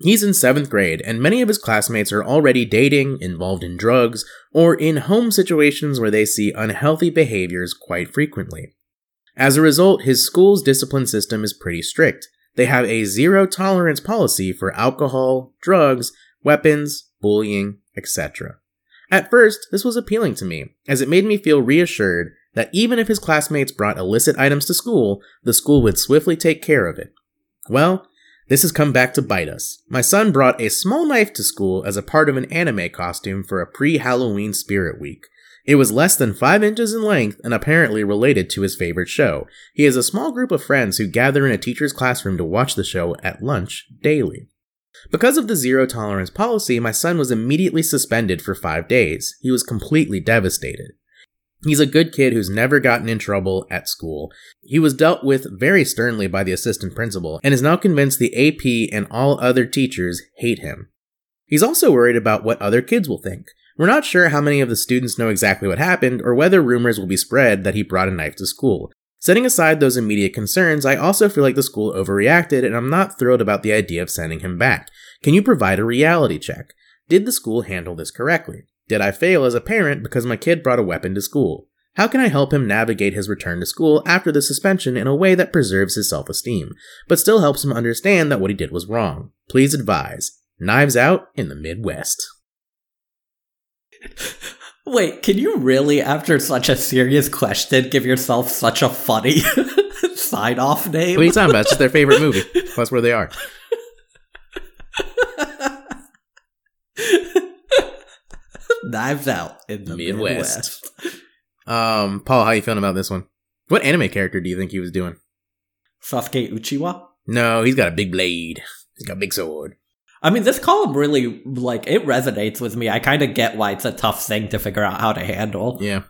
He's in seventh grade, and many of his classmates are already dating, involved in drugs, or in home situations where they see unhealthy behaviors quite frequently. As a result, his school's discipline system is pretty strict. They have a zero tolerance policy for alcohol, drugs, weapons, bullying, etc. At first, this was appealing to me, as it made me feel reassured that even if his classmates brought illicit items to school, the school would swiftly take care of it. Well, this has come back to bite us. My son brought a small knife to school as a part of an anime costume for a pre Halloween Spirit Week. It was less than 5 inches in length and apparently related to his favorite show. He has a small group of friends who gather in a teacher's classroom to watch the show at lunch daily. Because of the zero tolerance policy, my son was immediately suspended for five days. He was completely devastated. He's a good kid who's never gotten in trouble at school. He was dealt with very sternly by the assistant principal and is now convinced the AP and all other teachers hate him. He's also worried about what other kids will think. We're not sure how many of the students know exactly what happened or whether rumors will be spread that he brought a knife to school. Setting aside those immediate concerns, I also feel like the school overreacted and I'm not thrilled about the idea of sending him back. Can you provide a reality check? Did the school handle this correctly? Did I fail as a parent because my kid brought a weapon to school? How can I help him navigate his return to school after the suspension in a way that preserves his self esteem, but still helps him understand that what he did was wrong? Please advise. Knives out in the Midwest. Wait, can you really, after such a serious question, give yourself such a funny sign off name? What are you talking about? It's just their favorite movie. That's where they are. Knives out in the Midwest. Midwest. Um, Paul, how are you feeling about this one? What anime character do you think he was doing? Sasuke Uchiha? No, he's got a big blade. He's got a big sword. I mean, this column really, like, it resonates with me. I kind of get why it's a tough thing to figure out how to handle. Yeah.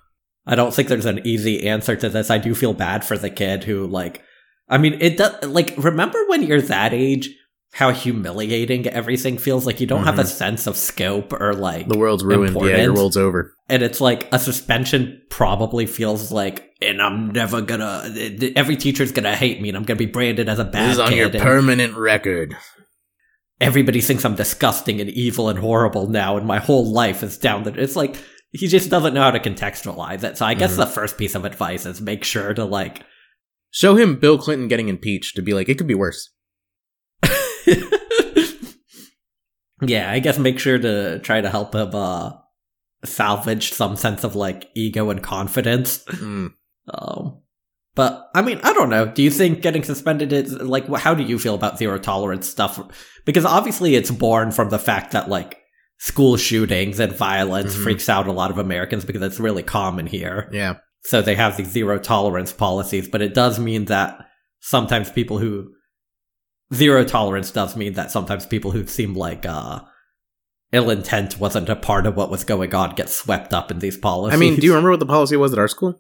I don't think there's an easy answer to this. I do feel bad for the kid who, like, I mean, it does, like, remember when you're that age, how humiliating everything feels? Like, you don't have a sense of scope or, like, Mm-hmm. The world's ruined. Yeah, your world's over. and it's like a suspension probably feels like, and I'm never gonna, every teacher's gonna hate me and I'm gonna be branded as a bad This is on your and permanent record. Everybody thinks I'm disgusting and evil and horrible now, and my whole life is down the. It's like he just doesn't know how to contextualize it. So I guess Mhm. the first piece of advice is make sure to like. Show him Bill Clinton getting impeached to be like, it could be worse. yeah, I guess make sure to try to help him uh salvage some sense of like ego and confidence. Mm. Um, but I mean, I don't know. Do you think getting suspended is like? How do you feel about zero tolerance stuff? Because obviously, it's born from the fact that like school shootings and violence Mhm. freaks out a lot of Americans because it's really common here. Yeah. So they have these zero tolerance policies, but it does mean that sometimes people who zero tolerance does mean that sometimes people who seem like uh ill intent wasn't a part of what was going on get swept up in these policies. I mean, do you remember what the policy was at our school?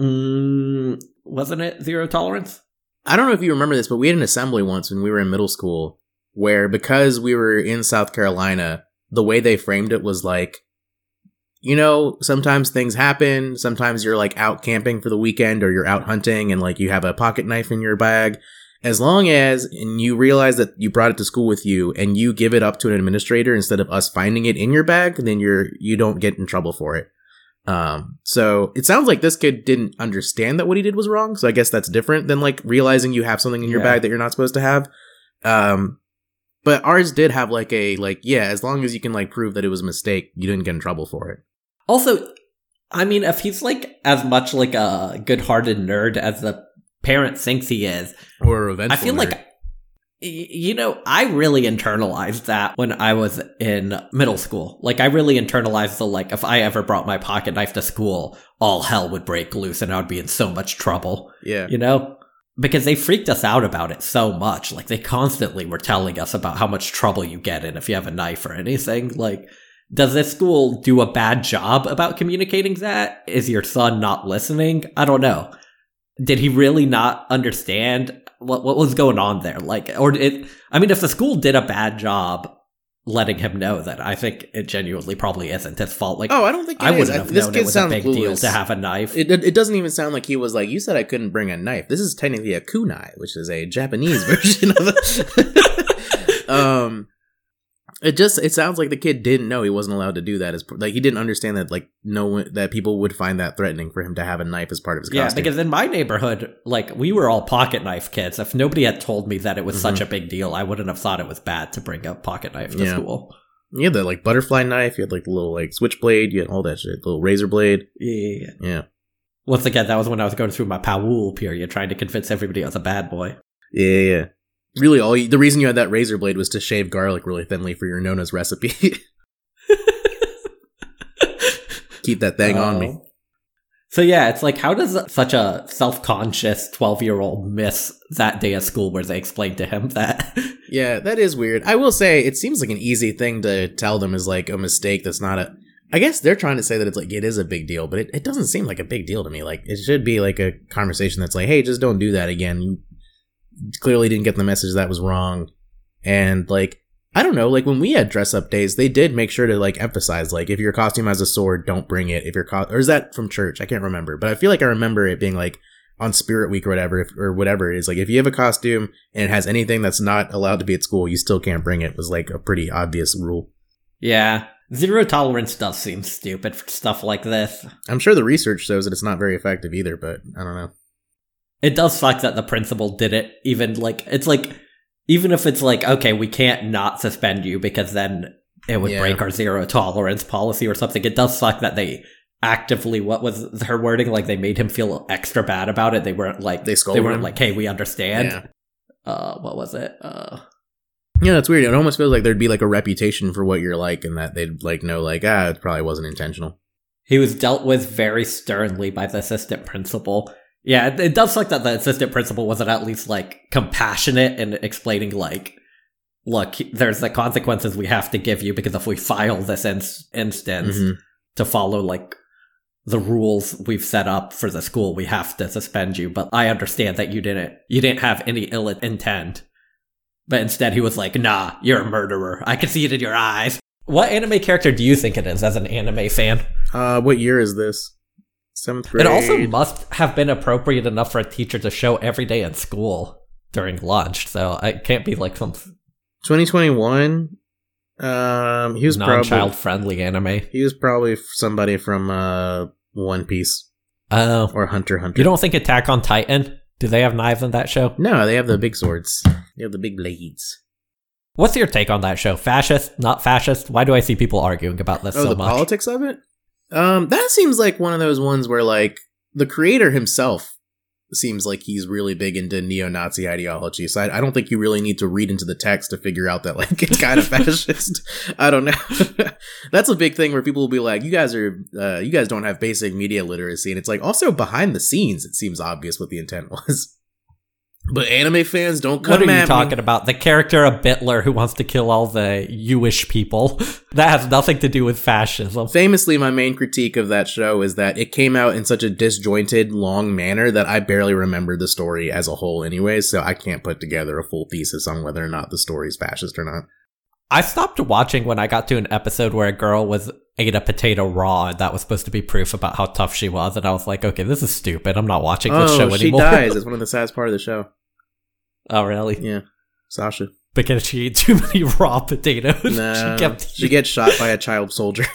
Mm, wasn't it zero tolerance? I don't know if you remember this, but we had an assembly once when we were in middle school where because we were in South Carolina, the way they framed it was like, you know, sometimes things happen. Sometimes you're like out camping for the weekend or you're out hunting and like you have a pocket knife in your bag. As long as and you realize that you brought it to school with you and you give it up to an administrator instead of us finding it in your bag, then you're you don't get in trouble for it. Um, so it sounds like this kid didn't understand that what he did was wrong. So I guess that's different than like realizing you have something in your Yeah. bag that you're not supposed to have. Um, but ours did have like a like yeah, as long as you can like prove that it was a mistake, you didn't get in trouble for it. Also, I mean, if he's like as much like a good-hearted nerd as the parent thinks he is, Or eventually. I feel like, y- you know, I really internalized that when I was in middle school. Like, I really internalized the like, if I ever brought my pocket knife to school, all hell would break loose and I would be in so much trouble. Yeah. You know? Because they freaked us out about it so much. Like, they constantly were telling us about how much trouble you get in if you have a knife or anything. Like, does this school do a bad job about communicating that? Is your son not listening? I don't know. Did he really not understand what what was going on there? Like, or it? I mean, if the school did a bad job letting him know that, I think it genuinely probably isn't his fault. Like, Oh, I don't think it I wouldn't have this known kid it was a big deal to have a knife. It, it, it doesn't even sound like he was like, you said I couldn't bring a knife. This is technically a kunai, which is a Japanese version of it. um, it just, it sounds like the kid didn't know he wasn't allowed to do that as, like, he didn't understand that, like, no one, that people would find that threatening for him to have a knife as part of his Yeah, costume. because in my neighborhood, like we were all pocket knife kids. If nobody had told me that it was Mhm. such a big deal, I wouldn't have thought it was bad to bring a pocket knife to Yeah. school. you had the, like, butterfly knife, you had, like, the little, like, switchblade, you had all that shit, little razor blade. Yeah, yeah, yeah. Yeah. Once again, that was when I was going through my Powwool period, trying to convince everybody I was a bad boy. Yeah, yeah, yeah. Really, all you, the reason you had that razor blade was to shave garlic really thinly for your Nona's recipe. Keep that thing on me. Oh. So yeah, it's like, how does such a self-conscious twelve-year-old miss that day at school where they explained to him that? Yeah, that is weird. I will say it seems like an easy thing to tell them is like a mistake that's not a. I guess they're trying to say that it's like it is a big deal, but it, it doesn't seem like a big deal to me. Like it should be like a conversation that's like, hey, just don't do that again. You clearly didn't get the message that was wrong, and like I don't know, like when we had dress up days, they did make sure to like emphasize like if your costume has a sword, don't bring it. If your co- or is that from church? I can't remember, but I feel like I remember it being like on Spirit Week or whatever, if, or whatever it is. Like if you have a costume and it has anything that's not allowed to be at school, you still can't bring it. Was like a pretty obvious rule. yeah, zero tolerance does seem stupid for stuff like this. I'm sure the research shows that it's not very effective either, but I don't know. It does suck that the principal did it. Even like it's like even if it's like okay, we can't not suspend you because then it would Yeah. break our zero tolerance policy or something. It does suck that they actively what was her wording like they made him feel extra bad about it. They weren't like They they weren't him? like hey we understand. Yeah. Uh, what was it? Uh, Yeah, that's weird. It almost feels like there'd be like a reputation for what you're like, and that they'd like know, like, ah, it probably wasn't intentional. he was dealt with very sternly by the assistant principal. Yeah, it, it does suck that the assistant principal wasn't at least like compassionate and explaining like, look, there's the consequences we have to give you because if we file this ins- instance Mhm. to follow like the rules we've set up for the school, we have to suspend you. But I understand that you didn't you didn't have any ill intent. But instead, he was like, "Nah, you're a murderer. I can see it in your eyes." What anime character do you think it is as an anime fan? Uh, what year is this? Seventh grade. It also must have been appropriate enough for a teacher to show every day at school during lunch, so it can't be like some 2021. Um, he was non-child friendly anime. he was probably somebody from uh One Piece Oh, or Hunter Hunter. you don't think Attack on Titan? Do they have knives in that show? No, they have the big swords. They have the big blades. What's your take on that show? Fascist? Not fascist? Why do I see people arguing about this Oh, so the much? politics of it. Um, that seems like one of those ones where like the creator himself seems like he's really big into neo-Nazi ideology. So I, I don't think you really need to read into the text to figure out that like it's kind of fascist. I don't know. That's a big thing where people will be like, "You guys are, uh, you guys don't have basic media literacy," and it's like also behind the scenes, it seems obvious what the intent was. But anime fans don't come what are you me. talking about? The character of Bitler who wants to kill all the Jewish people. that has nothing to do with fascism. Famously, my main critique of that show is that it came out in such a disjointed, long manner that I barely remember the story as a whole, anyway. So I can't put together a full thesis on whether or not the story's fascist or not. I stopped watching when I got to an episode where a girl was ate a potato raw, and that was supposed to be proof about how tough she was. And I was like, okay, this is stupid. I'm not watching this show oh, she dies. It's one of the saddest part of the show. oh, really? Yeah, Sasha. Because she ate too many raw potatoes. No, she kept. she gets shot by a child soldier.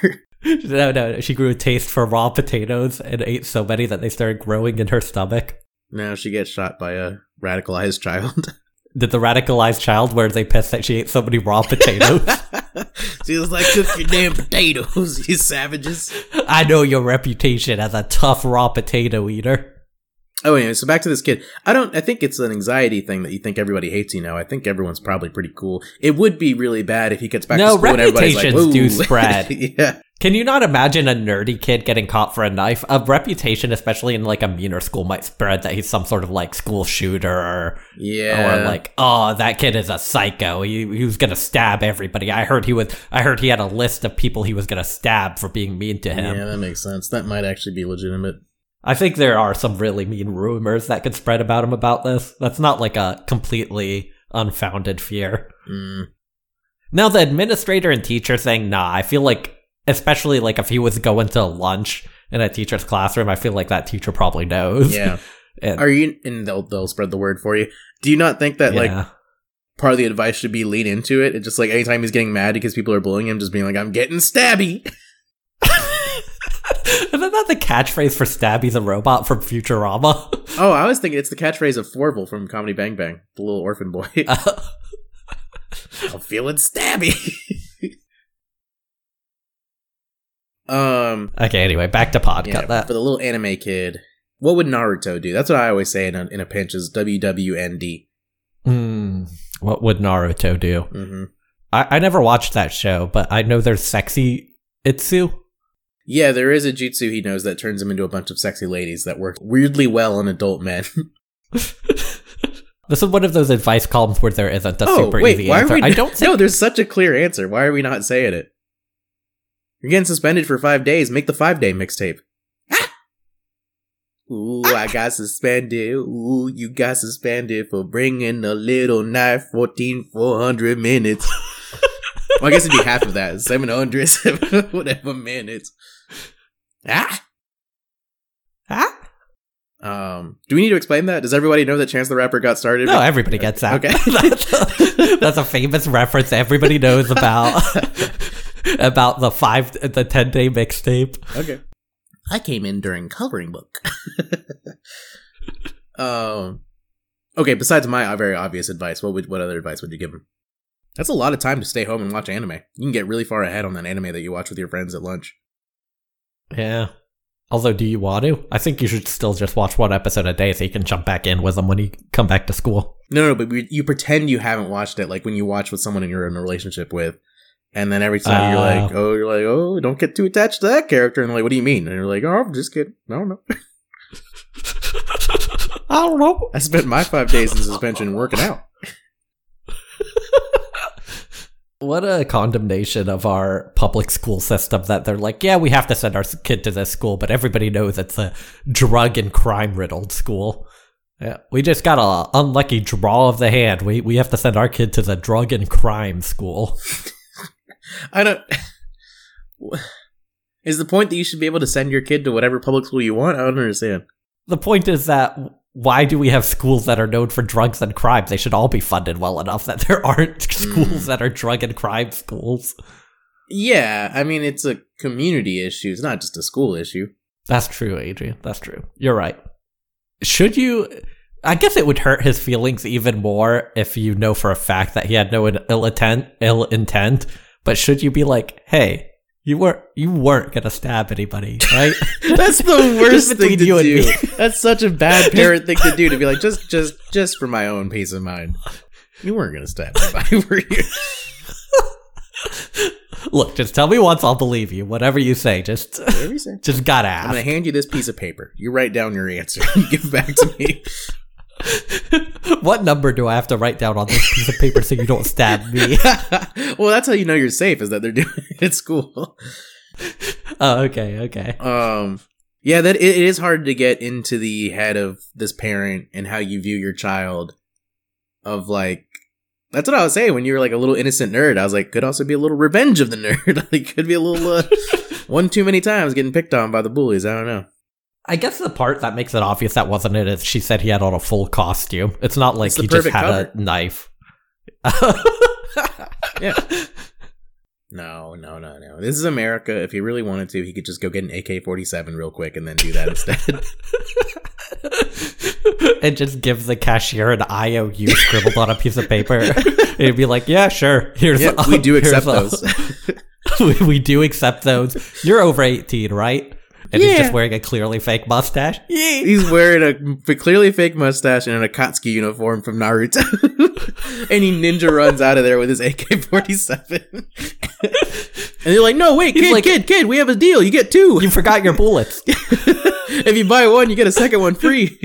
no, no. She grew a taste for raw potatoes and ate so many that they started growing in her stomach. no, she gets shot by a radicalized child. Did the radicalized child where they pissed that she ate so many raw potatoes? she was like, cook your damn potatoes, you savages. I know your reputation as a tough raw potato eater. Oh, anyway, so back to this kid. I don't. I think it's an anxiety thing that you think everybody hates you now. I think everyone's probably pretty cool. It would be really bad if he gets back No, to school and everybody's like, reputations do spread. yeah, Can you not imagine a nerdy kid getting caught for a knife? A reputation, especially in like a meaner school, might spread that he's some sort of like school shooter or, yeah. or like, oh, that kid is a psycho. He, he was gonna stab everybody. I heard he was. I heard he had a list of people he was gonna stab for being mean to him. yeah, that makes sense. That might actually be legitimate. I think there are some really mean rumors that could spread about him about this. That's not like a completely unfounded fear. Mm. Now, the administrator and teacher saying, nah, I feel like, especially like if he was going to lunch in a teacher's classroom, I feel like that teacher probably knows. Yeah. And- Are you? And they'll they'll spread the word for you. Do you not think that like part of the advice should be lean into it? It's just like anytime he's getting mad because people are bullying him, just being like, "I'm getting stabby." Isn't that the catchphrase for Stabby the robot from Futurama? Oh, I was thinking it's the catchphrase of Fourvel from Comedy Bang Bang, the little orphan boy. I'm feeling stabby. Um, okay, anyway, back to pod. yeah, Cut that. for the little anime kid, what would Naruto do? That's what I always say in a, in a pinch is WWND. Hmm, what would Naruto do? hmm I, I never watched that show, but I know there's sexy jutsu. Yeah, there is a jutsu he knows that turns him into a bunch of sexy ladies that work weirdly well on adult men. This is one of those advice columns where there isn't a oh, super wait, easy why answer. are we? I don't think No, there's such a clear answer. Why are we not saying it? You're getting suspended for five days. Make the five day mixtape. Ah! Ooh, I got suspended. Ooh, you got suspended for bringing a little knife. Fourteen four hundred minutes. well, I guess it'd be half of that. 700, whatever minutes. Ah. Ah? Um, do we need to explain that? Does everybody know that Chance the Rapper got started? No, everybody gets that. Okay. that's, a, that's a famous reference everybody knows about about the five the ten day mixtape. Okay. I came in during coloring book. um. Okay. Besides my very obvious advice, what would what other advice would you give him? That's a lot of time to stay home and watch anime. You can get really far ahead on that anime that you watch with your friends at lunch. Yeah. Although, do you want to? I think you should still just watch one episode a day so you can jump back in with them when you come back to school. No, no, but we, you pretend you haven't watched it, like when you watch with someone and you're in a relationship with, and then every time you're Oh. like, uh. oh, you're like, oh, don't get too attached to that character, and like, what do you mean? And you're like, oh, I'm just kidding. I don't know. I don't know. I spent my five days in suspension working out. What a condemnation of our public school system that they're like, yeah, we have to send our kid to this school, but everybody knows it's a drug and crime riddled school. Yeah, we just got a unlucky draw of the hand. We we have to send our kid to the drug and crime school. I don't. Is the point that you should be able to send your kid to whatever public school you want? I don't understand. The point is that why do we have schools that are known for drugs and crimes? They should all be funded well enough that there aren't schools hmm. that are drug and crime schools. Yeah, I mean it's a community issue. It's not just a school issue. That's true, Adrian. That's true. You're right. Should you? I guess it would hurt his feelings even more if you know for a fact that he had no ill intent. Ill intent. But should you be like, "Hey, you weren't you weren't gonna stab anybody, right?" That's the worst thing to do. That's such a bad parent thing to do. To be like, just, just, just for my own peace of mind. You weren't gonna stab anybody, were you? Look, just tell me once, I'll believe you. Whatever you say, just Whatever you say. just gotta I'm gonna hand you this piece of paper. You write down your answer. You give it back to me. what number do I have to write down on this piece of paper so you don't stab me? well, that's how you know you're safe. Is that they're doing it at school. oh, okay, okay. Um, yeah, that it, it is hard to get into the head of this parent and how you view your child. Of like, that's what I was saying when you were like a little innocent nerd. I was like, could also be a little revenge of the nerd. like, could be a little uh, one too many times getting picked on by the bullies. I don't know. I guess the part that makes it obvious that wasn't it is she said he had on a full costume. It's not like It's he just had cover. a knife. Yeah. No, no, no, no. This is America. If he really wanted to, he could just go get an AK 47 real quick and then do that instead. and just give the cashier an IOU scribbled on a piece of paper. He'd be like, "Yeah, sure. Here's Yeah, a- we do accept those. we, we do accept those. You're over 18, right?" And he's Yeah. just wearing a clearly fake mustache. Yeah. He's wearing a clearly fake mustache and an Akatsuki uniform from Naruto. and he ninja runs out of there with his AK 47. and they're like, no, wait, He's kid, like- kid, kid, we have a deal. You get two. You forgot your bullets. if you buy one, you get a second one free.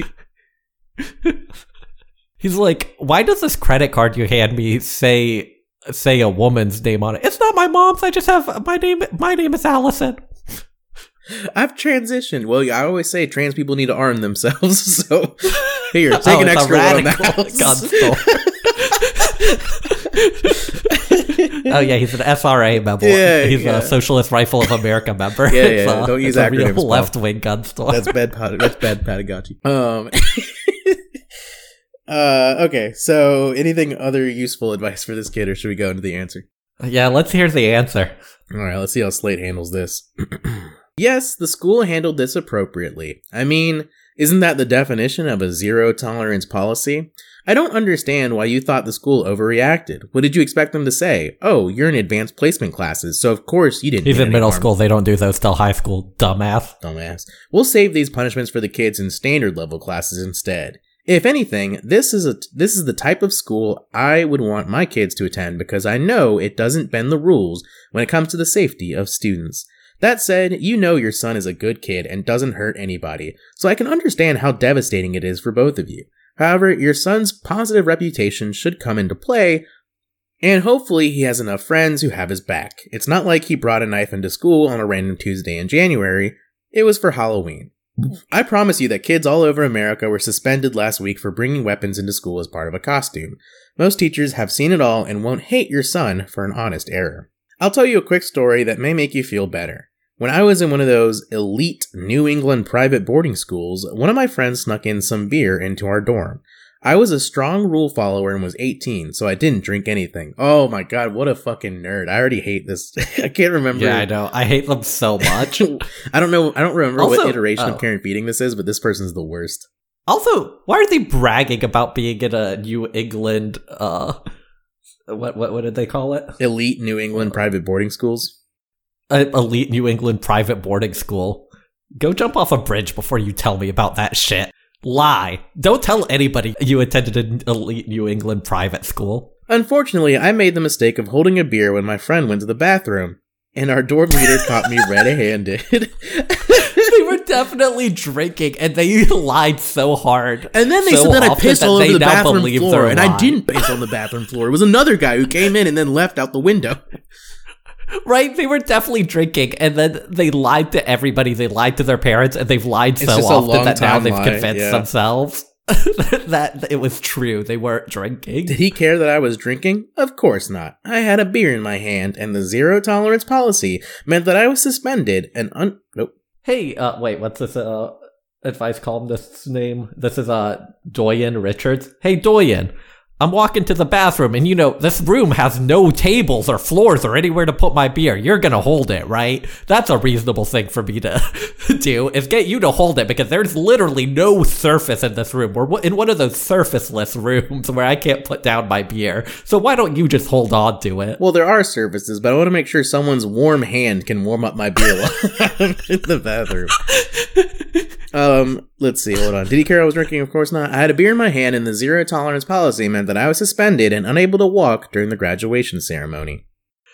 He's like, "Why does this credit card you hand me say say a woman's name on it? It's not my mom's. I just have my name. My name is Allison." I've transitioned. Well, I always say trans people need to arm themselves. So here, take Oh, an extra one on house. oh yeah, he's an SRA member. Yeah, he's yeah. a Socialist Rifle of America member. Yeah, yeah, don't use acronyms, Left wing gun store. That's bad. That's bad pedagogy. Um. uh. Okay. So, anything other useful advice for this kid, or should we go into the answer? yeah, let's hear the answer. All right. Let's see how Slate handles this. yes, the school handled this appropriately. I mean, isn't that the definition of a zero tolerance policy? I don't understand why you thought the school overreacted. What did you expect them to say? Oh, you're in advanced placement classes, so of course you didn't. He's in middle harm. school. They don't do those till high school. Dumbass. Dumbass. We'll save these punishments for the kids in standard level classes instead. If anything, this is a this is the type of school I would want my kids to attend because I know it doesn't bend the rules when it comes to the safety of students. That said, you know your son is a good kid and doesn't hurt anybody, so I can understand how devastating it is for both of you. However, your son's positive reputation should come into play, and hopefully he has enough friends who have his back. It's not like he brought a knife into school on a random Tuesday in January, it was for Halloween. I promise you that kids all over America were suspended last week for bringing weapons into school as part of a costume. Most teachers have seen it all and won't hate your son for an honest error. I'll tell you a quick story that may make you feel better. When I was in one of those elite New England private boarding schools, one of my friends snuck in some beer into our dorm. I was a strong rule follower and was 18, so I didn't drink anything. Oh my god, what a fucking nerd. I already hate this. I can't remember. Yeah, I know. I hate them so much. I don't know. I don't remember what iteration oh. of Care and Feeding this is, but this person's the worst. Also, why are they bragging about being in a New England? Uh, what what what did they call it? Elite New England private boarding schools. A elite New England private boarding school. Go jump off a bridge before you tell me about that shit. Lie. Don't tell anybody you attended an elite New England private school. Unfortunately, I made the mistake of holding a beer when my friend went to the bathroom, and our dorm leader caught me red-handed. They were definitely drinking, and they lied so hard. And then they so said that I pissed all over the bathroom floor, and I didn't piss on the bathroom floor. It was another guy who came in and then left out the window. Right? They were definitely drinking, and then they lied to everybody. They lied to their parents, and they've lied It's so often that now they've lie, convinced yeah. themselves that it was true. They weren't drinking. Did he care that I was drinking? Of course not. I had a beer in my hand, and the zero tolerance policy meant that I was suspended and un. Nope. Hey, uh, wait, what's this uh, advice columnist's name? This is uh, Doyin Richards. Hey, Doyin, I'm walking to the bathroom, and you know, this room has no tables or floors or anywhere to put my beer. You're gonna hold it, right? That's a reasonable thing for me to do, is get you to hold it, because there's literally no surface in this room. We're in one of those surfaceless rooms where I can't put down my beer. So why don't you just hold on to it? Well, there are services, but I want to make sure someone's warm hand can warm up my beer while I'm in the bathroom. Um, let's see, hold on. Did he care I was drinking? Of course not. I had a beer in my hand, and the zero tolerance policy meant that I was suspended and unable to walk during the graduation ceremony.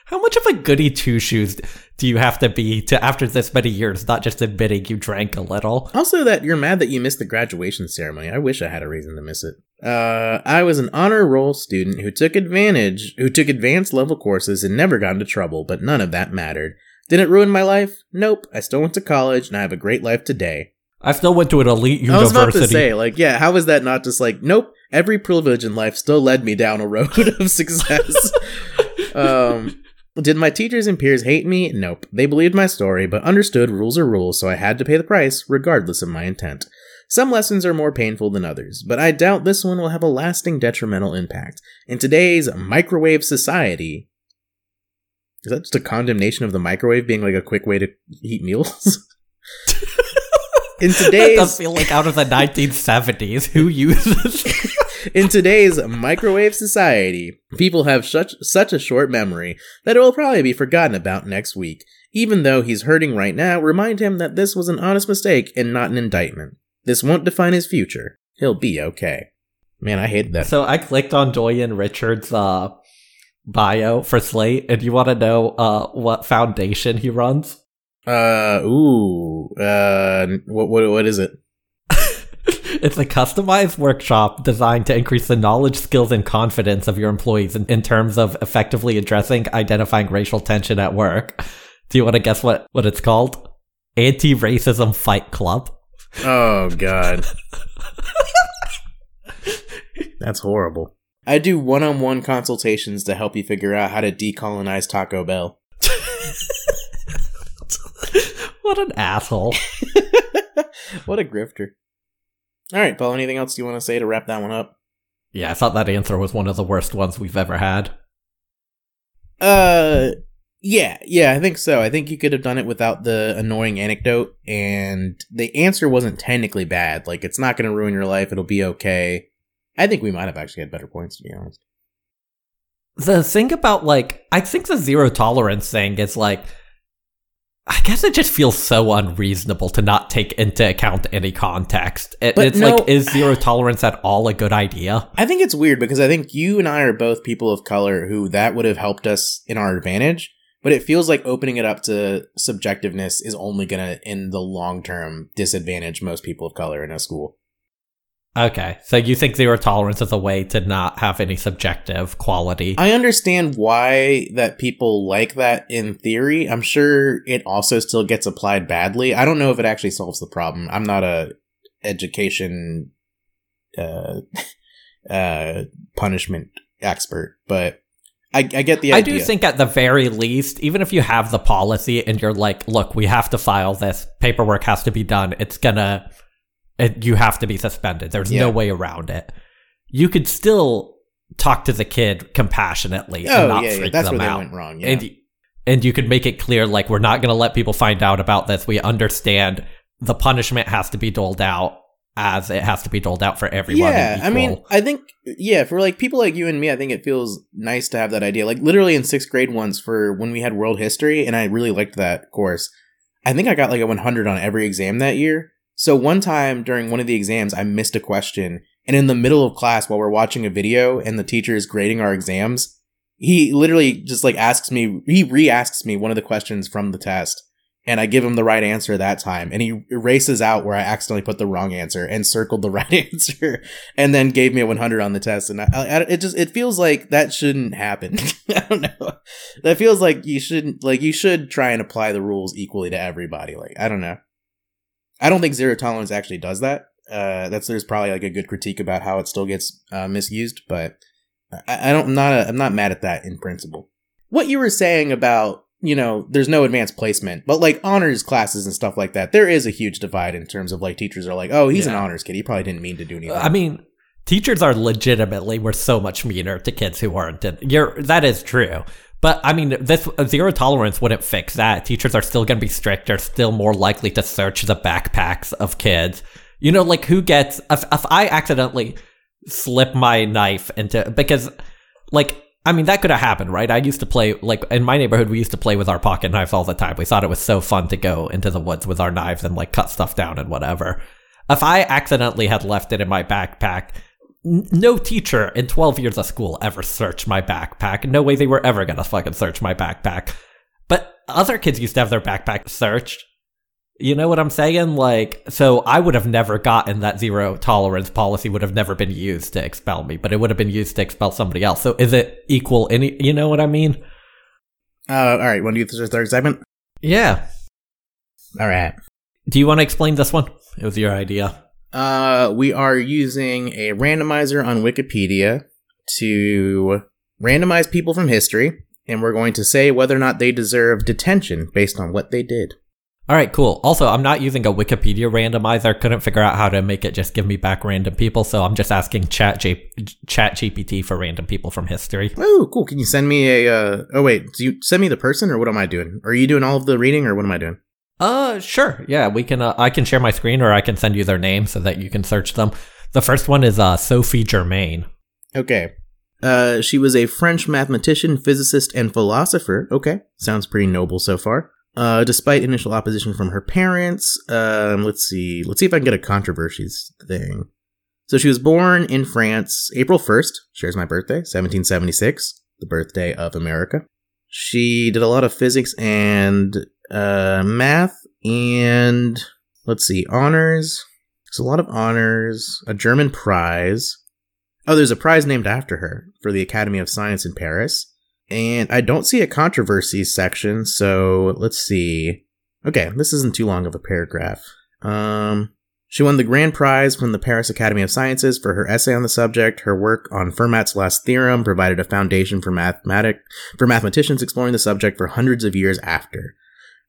How much of a goody two shoes do you have to be to after this many years not just admitting you drank a little? Also, that you're mad that you missed the graduation ceremony. I wish I had a reason to miss it. Uh, I was an honor roll student who took advantage, who took advanced level courses and never got into trouble, but none of that mattered. Did it ruin my life? Nope. I still went to college and I have a great life today. I still went to an elite university. I was about to say, like, yeah, how is that not just like, nope, every privilege in life still led me down a road of success. um, did my teachers and peers hate me? Nope. They believed my story, but understood rules are rules, so I had to pay the price, regardless of my intent. Some lessons are more painful than others, but I doubt this one will have a lasting detrimental impact. In today's microwave society, is that just a condemnation of the microwave being like a quick way to heat meals? In That today's does feel like out of the 1970s. Who uses? In today's microwave society, people have such such a short memory that it will probably be forgotten about next week. Even though he's hurting right now, remind him that this was an honest mistake and not an indictment. This won't define his future. He'll be okay. Man, I hate that. so I clicked on Doyin Richards' uh, bio for Slate, and you want to know uh, what foundation he runs? Uh, ooh, uh, what what what is it? it's a customized workshop designed to increase the knowledge, skills, and confidence of your employees in, in terms of effectively addressing, identifying racial tension at work. Do you want to guess what, what it's called? Anti-Racism Fight Club. Oh God, that's horrible. I do one-on-one consultations to help you figure out how to decolonize Taco Bell. what an asshole. what a grifter. All right, Paul, anything else you want to say to wrap that one up? Yeah, I thought that answer was one of the worst ones we've ever had. Uh, yeah, yeah, I think so. I think you could have done it without the annoying anecdote, and the answer wasn't technically bad. Like, it's not going to ruin your life, it'll be okay. I think we might have actually had better points, to be honest. The thing about, like, I think the zero tolerance thing is like, I guess it just feels so unreasonable to not take into account any context. It, But it's no- like, is zero tolerance at all a good idea? I think it's weird because I think you and I are both people of color who that would have helped us in our advantage, but it feels like opening it up to subjectiveness is only going to, in the long term, disadvantage most people of color in a school. Okay, so you think zero tolerance is a way to not have any subjective quality? I understand why that people like that in theory. I'm sure it also still gets applied badly. I don't know if it actually solves the problem. I'm not a education uh uh punishment expert, but I, I get the I do think at the very least, even if you have the policy and you're like, look, we have to file this, paperwork has to be done, it's gonna, you have to be suspended. There's Yeah. no way around it. You could still talk to the kid compassionately oh and not yeah, yeah, freak that's them where they out. went wrong. Yeah. And, and you could make it clear, like, we're not gonna let people find out about this. We understand the punishment has to be doled out as it has to be doled out for everyone. Yeah, I mean. I think yeah, for like people like you and me, I think it feels nice to have that idea. Like literally in sixth grade once for when we had world history, and I really liked that course. I think I got like a 100 on every exam that year. So one time during one of the exams, I missed a question, and in the middle of class while we're watching a video and the teacher is grading our exams, he literally just like asks me, he re-asks me one of the questions from the test. And I give him the right answer that time, and he erases out where I accidentally put the wrong answer and circled the right answer and then gave me a 100 on the test and I, I, it just it feels like that shouldn't happen i don't know that feels like you shouldn't like you should try and apply the rules equally to everybody like i don't know i don't think zero tolerance actually does that. Uh that's there's probably like a good critique about how it still gets uh, misused but i, I don't I'm not a, i'm not mad at that in principle. What you were saying about you know there's no advanced placement but like honors classes and stuff like that there is a huge divide in terms of like teachers are like oh he's an honors kid. He probably didn't mean to do anything. I mean, teachers are legitimately were so much meaner to kids who weren't. You're that is true. But I mean, this uh, zero tolerance wouldn't fix that. Teachers are still going to be stricter, still more likely to search the backpacks of kids. You know, like who gets if, if I accidentally slip my knife into because, like, I mean that could have happened, right? I used to play like in my neighborhood. We used to play with our pocket knives all the time. We thought it was so fun to go into the woods with our knives and like cut stuff down and whatever. If I accidentally had left it in my backpack, no teacher in 12 years of school ever searched my backpack. No way they were ever gonna fucking search my backpack. But other kids used to have their backpack searched. You know what I'm saying? Like, so I would have never gotten that zero tolerance policy would have never been used to expel me, but it would have been used to expel somebody else. So is it equal any, you know what I mean? uh all right want to do this third segment Yeah. all right Do you want to explain this one? It was your idea. Uh, we are using a randomizer on Wikipedia to randomize people from history, and we're going to say whether or not they deserve detention based on what they did. All right, cool. Also, I'm not using a Wikipedia randomizer. Couldn't figure out how to make it just give me back random people, so I'm just asking Chat J- Chat GPT for random people from history. Oh, cool. Can you send me a, uh, oh wait, do you send me the person or what am I doing? Are you doing all of the reading or what am I doing? Uh, sure. Yeah, we can. Uh, I can share my screen, or I can send you their name so that you can search them. The first one is uh, Sophie Germain. Okay. Uh, she was a French mathematician, physicist, and philosopher. Okay, sounds pretty noble so far. Uh, despite initial opposition from her parents, um, let's see, let's see if I can get a controversies thing. So she was born in France, April first. Shares my birthday, 1776, the birthday of America. She did a lot of physics and uh, math, and let's see, honors. There's a lot of honors, a Germain prize. Oh, there's a prize named after her for the Academy of Science in Paris. And I don't see a controversy section, so let's see. Okay, this isn't too long of a paragraph. Um, she won the grand prize from the Paris Academy of Sciences for her essay on the subject. Her work on Fermat's last theorem provided a foundation for mathematic for mathematicians exploring the subject for hundreds of years after.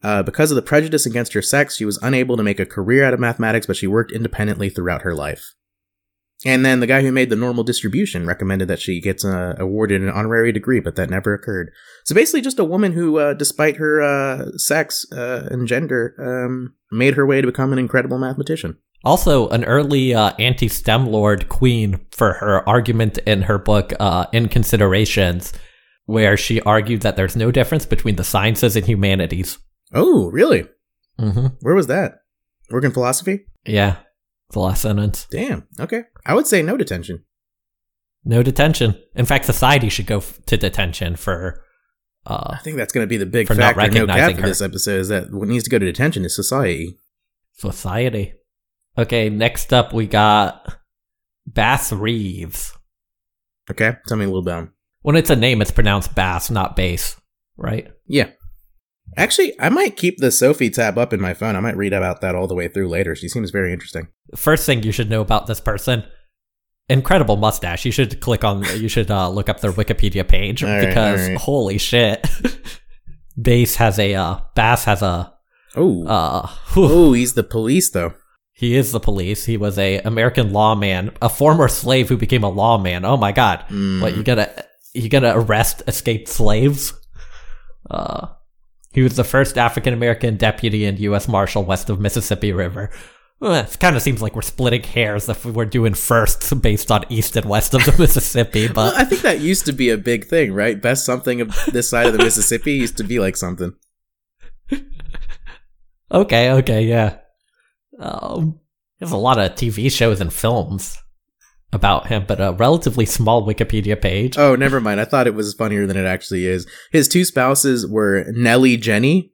Uh, because of the prejudice against her sex, she was unable to make a career out of mathematics, but she worked independently throughout her life. And then the guy who made the normal distribution recommended that she gets uh, awarded an honorary degree, but that never occurred. So basically, just a woman who, uh, despite her uh, sex uh, and gender, um, made her way to become an incredible mathematician. Also, an early uh, anti STEM lord queen for her argument in her book, uh, In Considerations, where she argued that there's no difference between the sciences and humanities. Oh, really? Mm-hmm. Where was that? Working philosophy? Yeah, the last sentence. Damn. Okay. I would say no detention. No detention. In fact, society should go f- to detention for. Uh, I think that's going to be the big For not factor. No cap recognizing for her. this episode is that what needs to go to detention is society. society. Okay, next up we got Bass Reeves. Okay, tell me a little about him. When it's a name, it's pronounced Bass, not Bass, right? Yeah. Actually, I might keep the Sophie tab up in my phone. I might read about that all the way through later. She seems very interesting. First thing you should know about this person. Incredible mustache. You should click on. You should uh, look up their Wikipedia page All right, because all right. holy shit, Bass has a uh, Bass has a. Oh, Uh, oh, he's the police though. He is the police. He was a American lawman, a former slave who became a lawman. Oh my god! Mm. What you gonna you gonna arrest escaped slaves? Uh, he was the first African American deputy and U.S. Marshal west of Mississippi River. Well, it kind of seems like we're splitting hairs if we're doing firsts based on east and west of the Mississippi, Well, but I think that used to be a big thing, right? Best something of this side of the Mississippi used to be like something. okay, okay, yeah. Um, there's a lot of TV shows and films about him, but a relatively small Wikipedia page. Oh, never mind. I thought it was funnier than it actually is. His two spouses were Nellie Jenny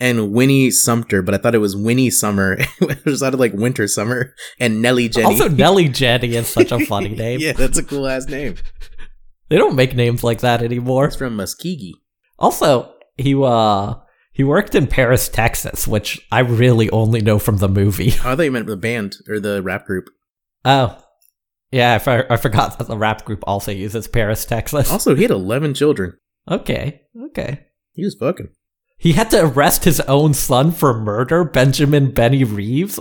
and Winnie Sumter, but I thought it was Winnie Summer. it sounded like Winter Summer and Nellie Jenny. Also, Nelly Jenny is such a funny name. yeah, that's a cool ass name. They don't make names like that anymore. It's from Muskogee. Also, he uh he worked in Paris, Texas, which I really only know from the movie. Oh, I thought you meant the band or the rap group. Oh, yeah, I, for- I forgot that the rap group also uses Paris, Texas. Also, he had 11 children. Okay, okay. He was fucking. He had to arrest his own son for murder, Benjamin Benny Reeves.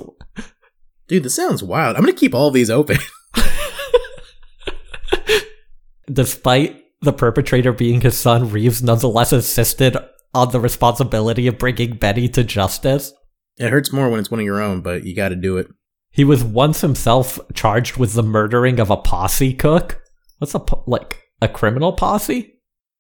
Dude, this sounds wild. I'm going to keep all these open. Despite the perpetrator being his son, Reeves nonetheless insisted on the responsibility of bringing Benny to justice. it hurts more when it's one of your own, but you got to do it. He was once himself charged with the murdering of a posse cook. What's a po- like a criminal posse?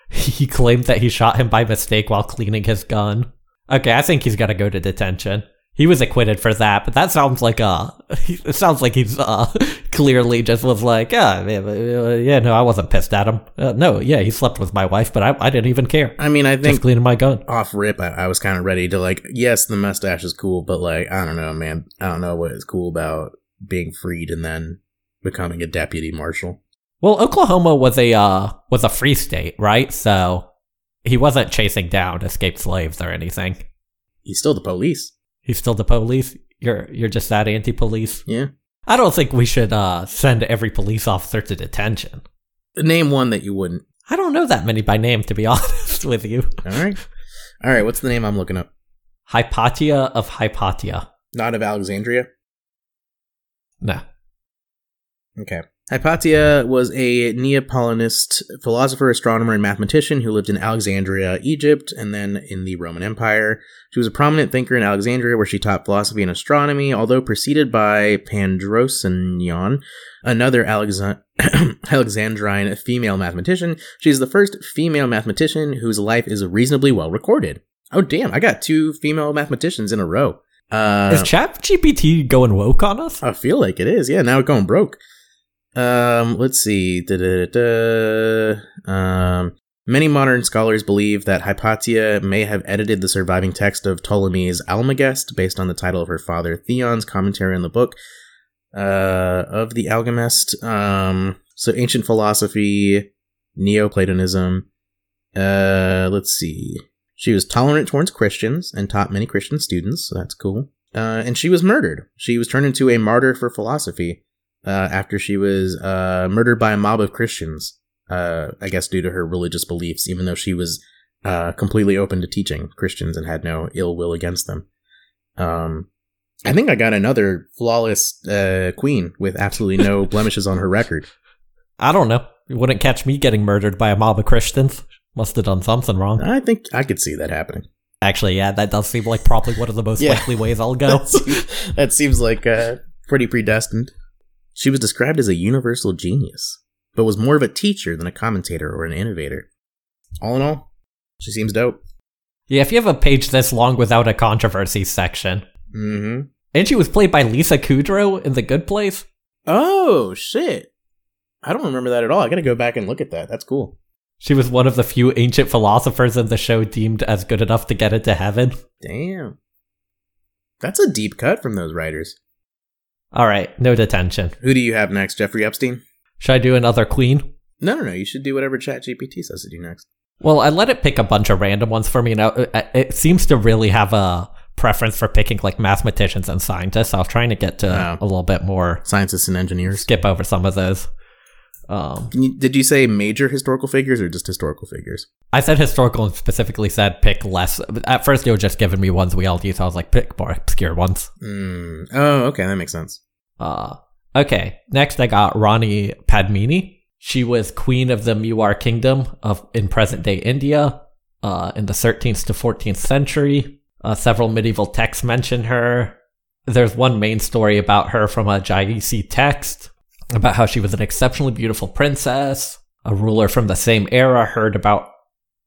He claimed that he shot him by mistake while cleaning his gun. Okay, I think he's got to go to detention. He was acquitted for that, but that sounds like uh it sounds like he's uh clearly just was like, yeah, yeah, uh, no, I wasn't pissed at him. Uh, no, yeah, he slept with my wife, but I, I didn't even care. I mean, I Just think cleaning my gun. off rip, I, I was kind of ready to like, yes, the mustache is cool, but like, I don't know, man. I don't know what is cool about being freed and then becoming a deputy marshal. Well, Oklahoma was a uh was a free state, right? So he wasn't chasing down escaped slaves or anything. He's still the police. He's still the police. You're you're just that anti-police. Yeah. I don't think we should uh send every police officer to detention. Name one that you wouldn't. I don't know that many by name, to be honest with you. All right. All right. What's the name I'm looking up? Hypatia of Hypatia. Not of Alexandria. No. Okay. Hypatia was a Neoplatonist philosopher, astronomer, and mathematician who lived in Alexandria, Egypt, and then in the Roman Empire. She was a prominent thinker in Alexandria, where she taught philosophy and astronomy, although preceded by Pandrosinion, another Alexa- Alexandrine female mathematician. She is the first female mathematician whose life is reasonably well recorded. Oh, damn, I got two female mathematicians in a row. Uh, Is ChatGPT going woke on us? I feel like it is. Yeah, now it's going broke. Um, let's see. Um, many modern scholars believe that Hypatia may have edited the surviving text of Ptolemy's Almagest based on the title of her father Theon's commentary on the book uh, of the Almagest. Um, so ancient philosophy, Neoplatonism. Uh, let's see. She was tolerant towards Christians and taught many Christian students, so that's cool. Uh, and she was murdered. She was turned into a martyr for philosophy uh, after she was uh, murdered by a mob of Christians. Uh, I guess due to her religious beliefs, even though she was uh, completely open to teaching Christians and had no ill will against them. Um, I think I got another flawless uh, queen with absolutely no blemishes on her record. I don't know. You wouldn't catch me getting murdered by a mob of Christians. Must have done something wrong. I think I could see that happening. Actually, yeah, that does seem like probably one of the most Yeah. likely ways I'll go. That seems, that seems like uh, pretty predestined. She was described as a universal genius, but was more of a teacher than a commentator or an innovator. All in all, she seems dope. yeah, if you have a page this long without a controversy section. Mm-hmm. And she was played by Lisa Kudrow in The Good Place. Oh shit! I don't remember that at all. I got to go back and look at that. That's cool. She was one of the few ancient philosophers in the show deemed as good enough to get into heaven. Damn, that's a deep cut from those writers. All right, no detention. Who do you have next? Jeffrey Epstein? Should I do another queen? No, no, no. You should do whatever ChatGPT says to do next. Well, I let it pick a bunch of random ones for me. Now it it seems to really have a preference for picking like mathematicians and scientists. I was trying to get to a little bit more. Scientists and engineers. Skip over some of those. Um, Did you say major historical figures or just historical figures? I said historical and specifically said pick less. At first, you were just giving me ones we all use. I was like, pick more obscure ones. Mm. Oh, okay, that makes sense. Uh, okay. Next, I got Rani Padmini. She was queen of the Mewar Kingdom of in present day India uh, in the 13th to 14th century. Uh, several medieval texts mention her. There's one main story about her from a Jaisi text about how she was an exceptionally beautiful princess. A ruler from the same era heard about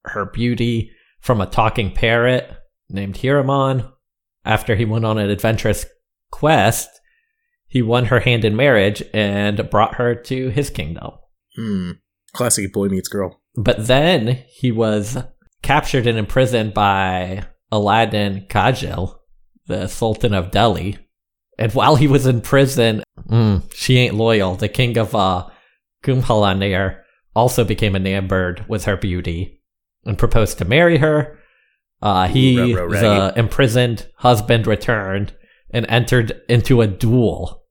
her beauty from a talking parrot named Hiraman. After he went on an adventurous quest, he won her hand in marriage and brought her to his kingdom. Hmm. Classic boy meets girl. But then he was captured and imprisoned by Aladdin Kajil, the Sultan of Delhi. And while he was in prison, mm, she ain't loyal. The king of uh, Kumbhalner also became enamored with her beauty and proposed to marry her. Uh, he, Ooh, the imprisoned husband, returned and entered into a duel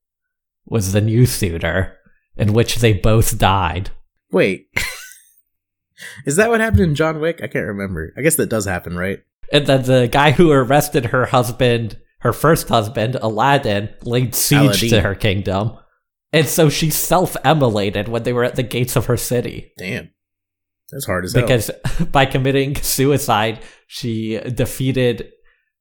with the new suitor, in which they both died. Wait. Is that what happened in John Wick? I can't remember. I guess that does happen, right? And then the guy who arrested her husband, her first husband, Aladdin, laid siege Aladdin. to her kingdom. And so she self immolated when they were at the gates of her city. Damn. That's hard as hell. Because by committing suicide, she defeated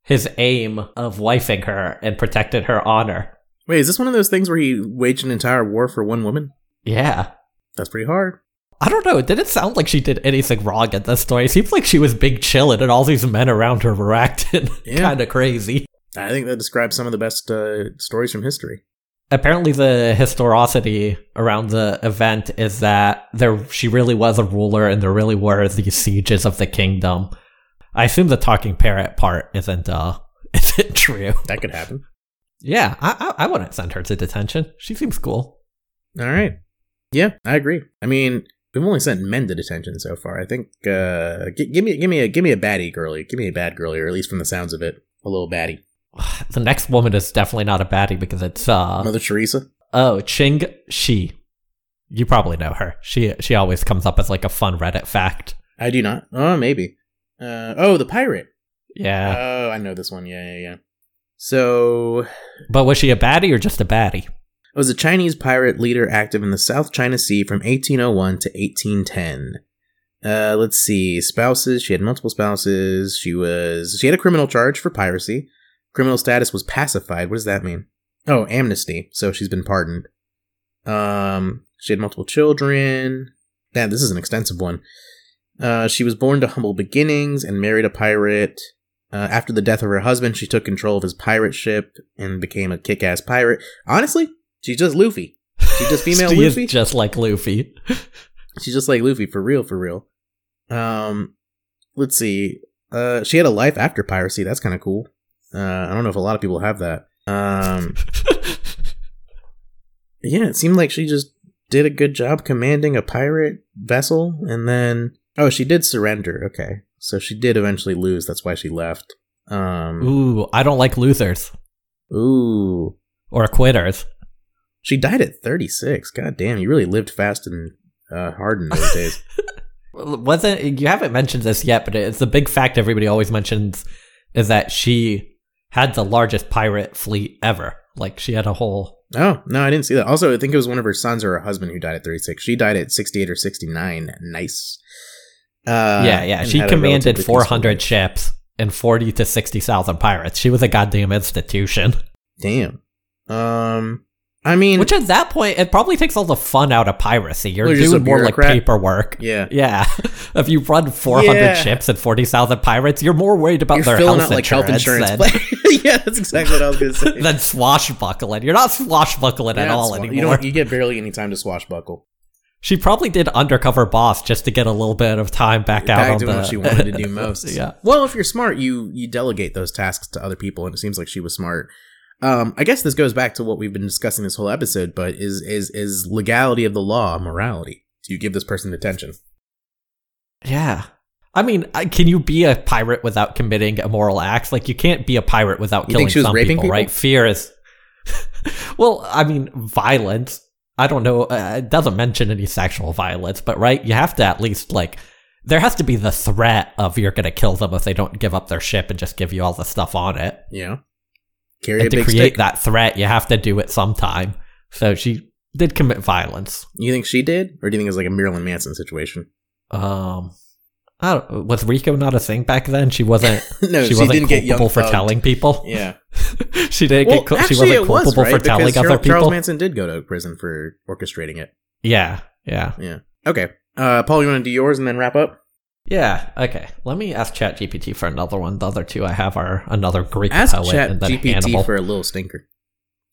his aim of wifing her and protected her honor. Wait, is this one of those things where he waged an entire war for one woman? Yeah. That's pretty hard. I don't know. It didn't sound like she did anything wrong in this story. It seems like she was big chillin', and all these men around her were acting Yeah. kind of crazy. I think that describes some of the best uh, stories from history. apparently the historicity around the event is that there she really was a ruler and there really were these sieges of the kingdom. I assume the talking parrot part isn't uh isn't true. That could happen. Yeah, I I, I wouldn't send her to detention. She seems cool. All right. Yeah, I agree. I mean, we've only sent men to detention so far. I think uh g- give me give me a give me a baddie girly. Give me a bad girly, or at least from the sounds of it, a little baddie. The next woman is definitely not a baddie because it's uh Mother Teresa. oh Ching Shih. You probably know her. She she always comes up as like a fun Reddit fact. I do not. Oh, maybe. Uh oh, the pirate. Yeah, Oh, I know this one. Yeah, yeah, yeah. So, but was she a baddie or just a baddie? It was a Chinese pirate leader active in the South China Sea from 1801 to 1810. Uh, let's see. Spouses. She had multiple spouses. She was. She had a criminal charge for piracy. Criminal status was pacified. What does that mean? Oh, amnesty. So she's been pardoned. Um, she had multiple children. Damn, this is an extensive one. Uh, she was born to humble beginnings and married a pirate. Uh, after the death of her husband, she took control of his pirate ship and became a kick-ass pirate. Honestly, she's just Luffy. She's just female she Luffy. just like Luffy. She's just like Luffy for real, for real. Um, let's see. Uh, she had a life after piracy. That's kind of cool. Uh, I don't know if a lot of people have that. Um, yeah, it seemed like she just did a good job commanding a pirate vessel, and then oh, she did surrender. Okay, so she did eventually lose. That's why she left. Um, Ooh, I don't like losers ooh, or quitters. she died at thirty six. God damn, you really lived fast and uh, hard in those days. Wasn't you haven't mentioned this yet, but it's a big fact everybody always mentions is that she had the largest pirate fleet ever. Like she had a whole Oh, no, I didn't see that. Also, I think it was one of her sons or her husband who died at 36. She died at 68 or 69. Nice. Uh, yeah, yeah. She commanded 400 ships and 40 to 60,000 pirates. She was a goddamn institution. Damn. Um, I mean, Which at that point, it probably takes all the fun out of piracy. You're doing more like paperwork. yeah. Yeah. if you run 400 Yeah. ships and 40,000 pirates, you're more worried about You're their health out like health insurance, than, yeah, that's exactly what I was going to say. than swashbuckling. You're not swashbuckling at all it's- anymore. You don't. You get barely any time to swashbuckle. She probably did undercover boss just to get a little bit of time back out Back on doing the what she wanted to do most. yeah. Well, if you're smart, you you delegate those tasks to other people, and it seems like she was smart. Um, I guess this goes back to what we've been discussing this whole episode, but is is is legality of the law morality? Do you give this person detention? Yeah. I mean, can you be a pirate without committing immoral acts? Like, you can't be a pirate without You killing think she was some raping people, people? right? Fear is. well, I mean, violence. I don't know. Uh, it doesn't mention any sexual violence, but right, you have to at least like. There has to be the threat of you're going to kill them if they don't give up their ship and just give you all the stuff on it. Yeah. Carry And to create stick. that threat, you have to do it sometime. So she did commit violence. You think she did, or do you think it was like a Marilyn Manson situation? Um, I don't, was RICO not a thing back then? She wasn't. no, she, she, wasn't didn't get young culpable for thugged. telling people. Yeah, she didn't well, get. cu- actually, she wasn't it was culpable right for because telling Charles, other people. Charles Manson did go to prison for orchestrating it. yeah, yeah, Yeah. Okay. Uh, Paul, you want to do yours and then wrap up? yeah. Okay, let me ask ChatGPT for another one. The other two I have are another Greek Ask poet Chat and then GPT Hannibal. for a little stinker.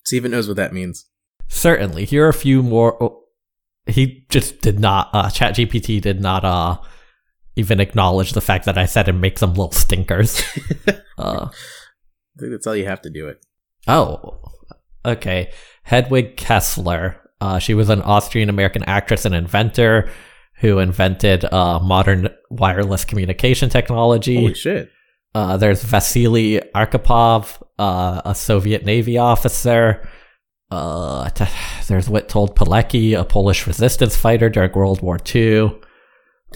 See if it knows what that means. Certainly, here are a few more. oh, he just did not. Uh, ChatGPT did not. Uh, even acknowledge the fact that I said and make some little stinkers. uh, I think that's all you have to do it. Oh, okay. Hedwig Kiesler. Uh, she was an Austrian American actress and inventor who invented uh, modern wireless communication technology. Holy shit! Uh, there's Vasily Arkhipov, uh, a Soviet Navy officer. Uh, t- there's Witold Pilecki, a Polish resistance fighter during World War II,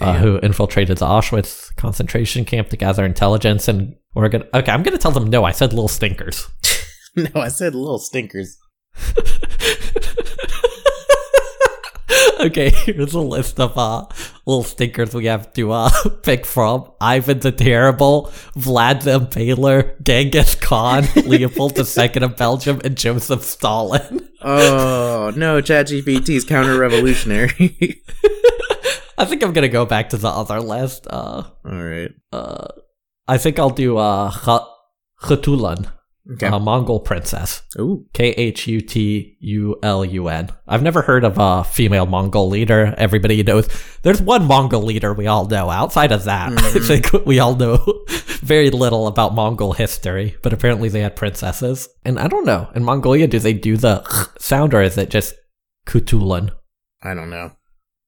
uh, who infiltrated the Auschwitz concentration camp to gather intelligence. And we're gonna okay. I'm gonna tell them no. I said little stinkers. No, I said little stinkers. okay, here's a list of uh little stinkers we have to uh pick from. Ivan the Terrible, Vlad the Impaler, Genghis Khan, Leopold II of Belgium, and Joseph Stalin. Oh no, ChatGPT is counter-revolutionary. I think I'm gonna go back to the other list. Uh, all right. uh, I think I'll do uh Kh- Khutulun, Okay. a Mongol princess. Ooh. K H U T U L U N. I've never heard of a female Mongol leader. Everybody knows there's one Mongol leader we all know. Outside of that, I think we all know very little about Mongol history, but apparently they had princesses. And I don't know, in Mongolia, do they do the sound or is it just Kutulun? I don't know.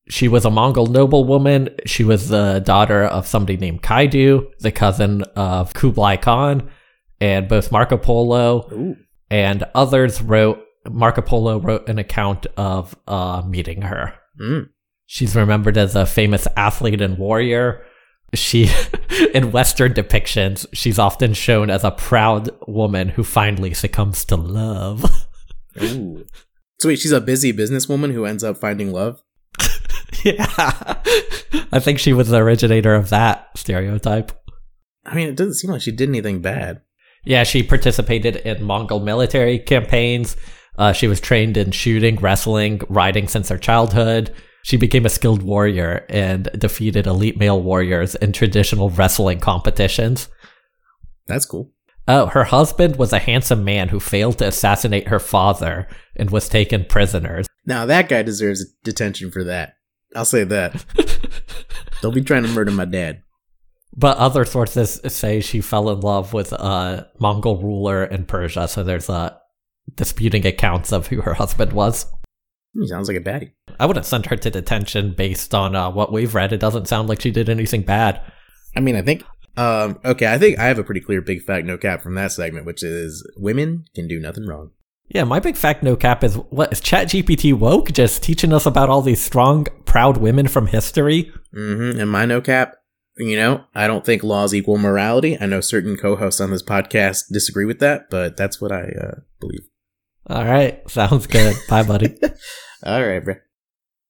She was a Mongol noblewoman. She was the daughter of somebody named Kaidu, the cousin of Kublai Khan, and both Marco Polo Ooh. and others wrote Marco Polo wrote an account of uh, meeting her. Mm. She's remembered as a famous athlete and warrior. She, in Western depictions, she's often shown as a proud woman who finally succumbs to love. Ooh. So wait, she's a busy businesswoman who ends up finding love. yeah. I think she was the originator of that stereotype. I mean, it doesn't seem like she did anything bad. Yeah, she participated in Mongol military campaigns. Uh, she was trained in shooting, wrestling, riding since her childhood. She became a skilled warrior and defeated elite male warriors in traditional wrestling competitions. That's cool. Oh, her husband was a handsome man who failed to assassinate her father and was taken prisoner. Now that guy deserves detention for that. I'll say that. Don't be trying to murder my dad. But other sources say she fell in love with a Mongol ruler in Persia, so there's uh, disputing accounts of who her husband was. He sounds like a baddie. I wouldn't send her to detention based on uh, what we've read. It doesn't sound like she did anything bad. I mean, I think. Um, okay, I think I have a pretty clear big fact, no cap from that segment, which is women can do nothing wrong. Yeah, my big fact no cap is what is ChatGPT woke just teaching us about all these strong, proud women from history? Mm-hmm. And my no cap, you know, I don't think laws equal morality. I know certain co-hosts on this podcast disagree with that, but that's what I uh, believe. All right, sounds good. Bye, buddy. All right, bro.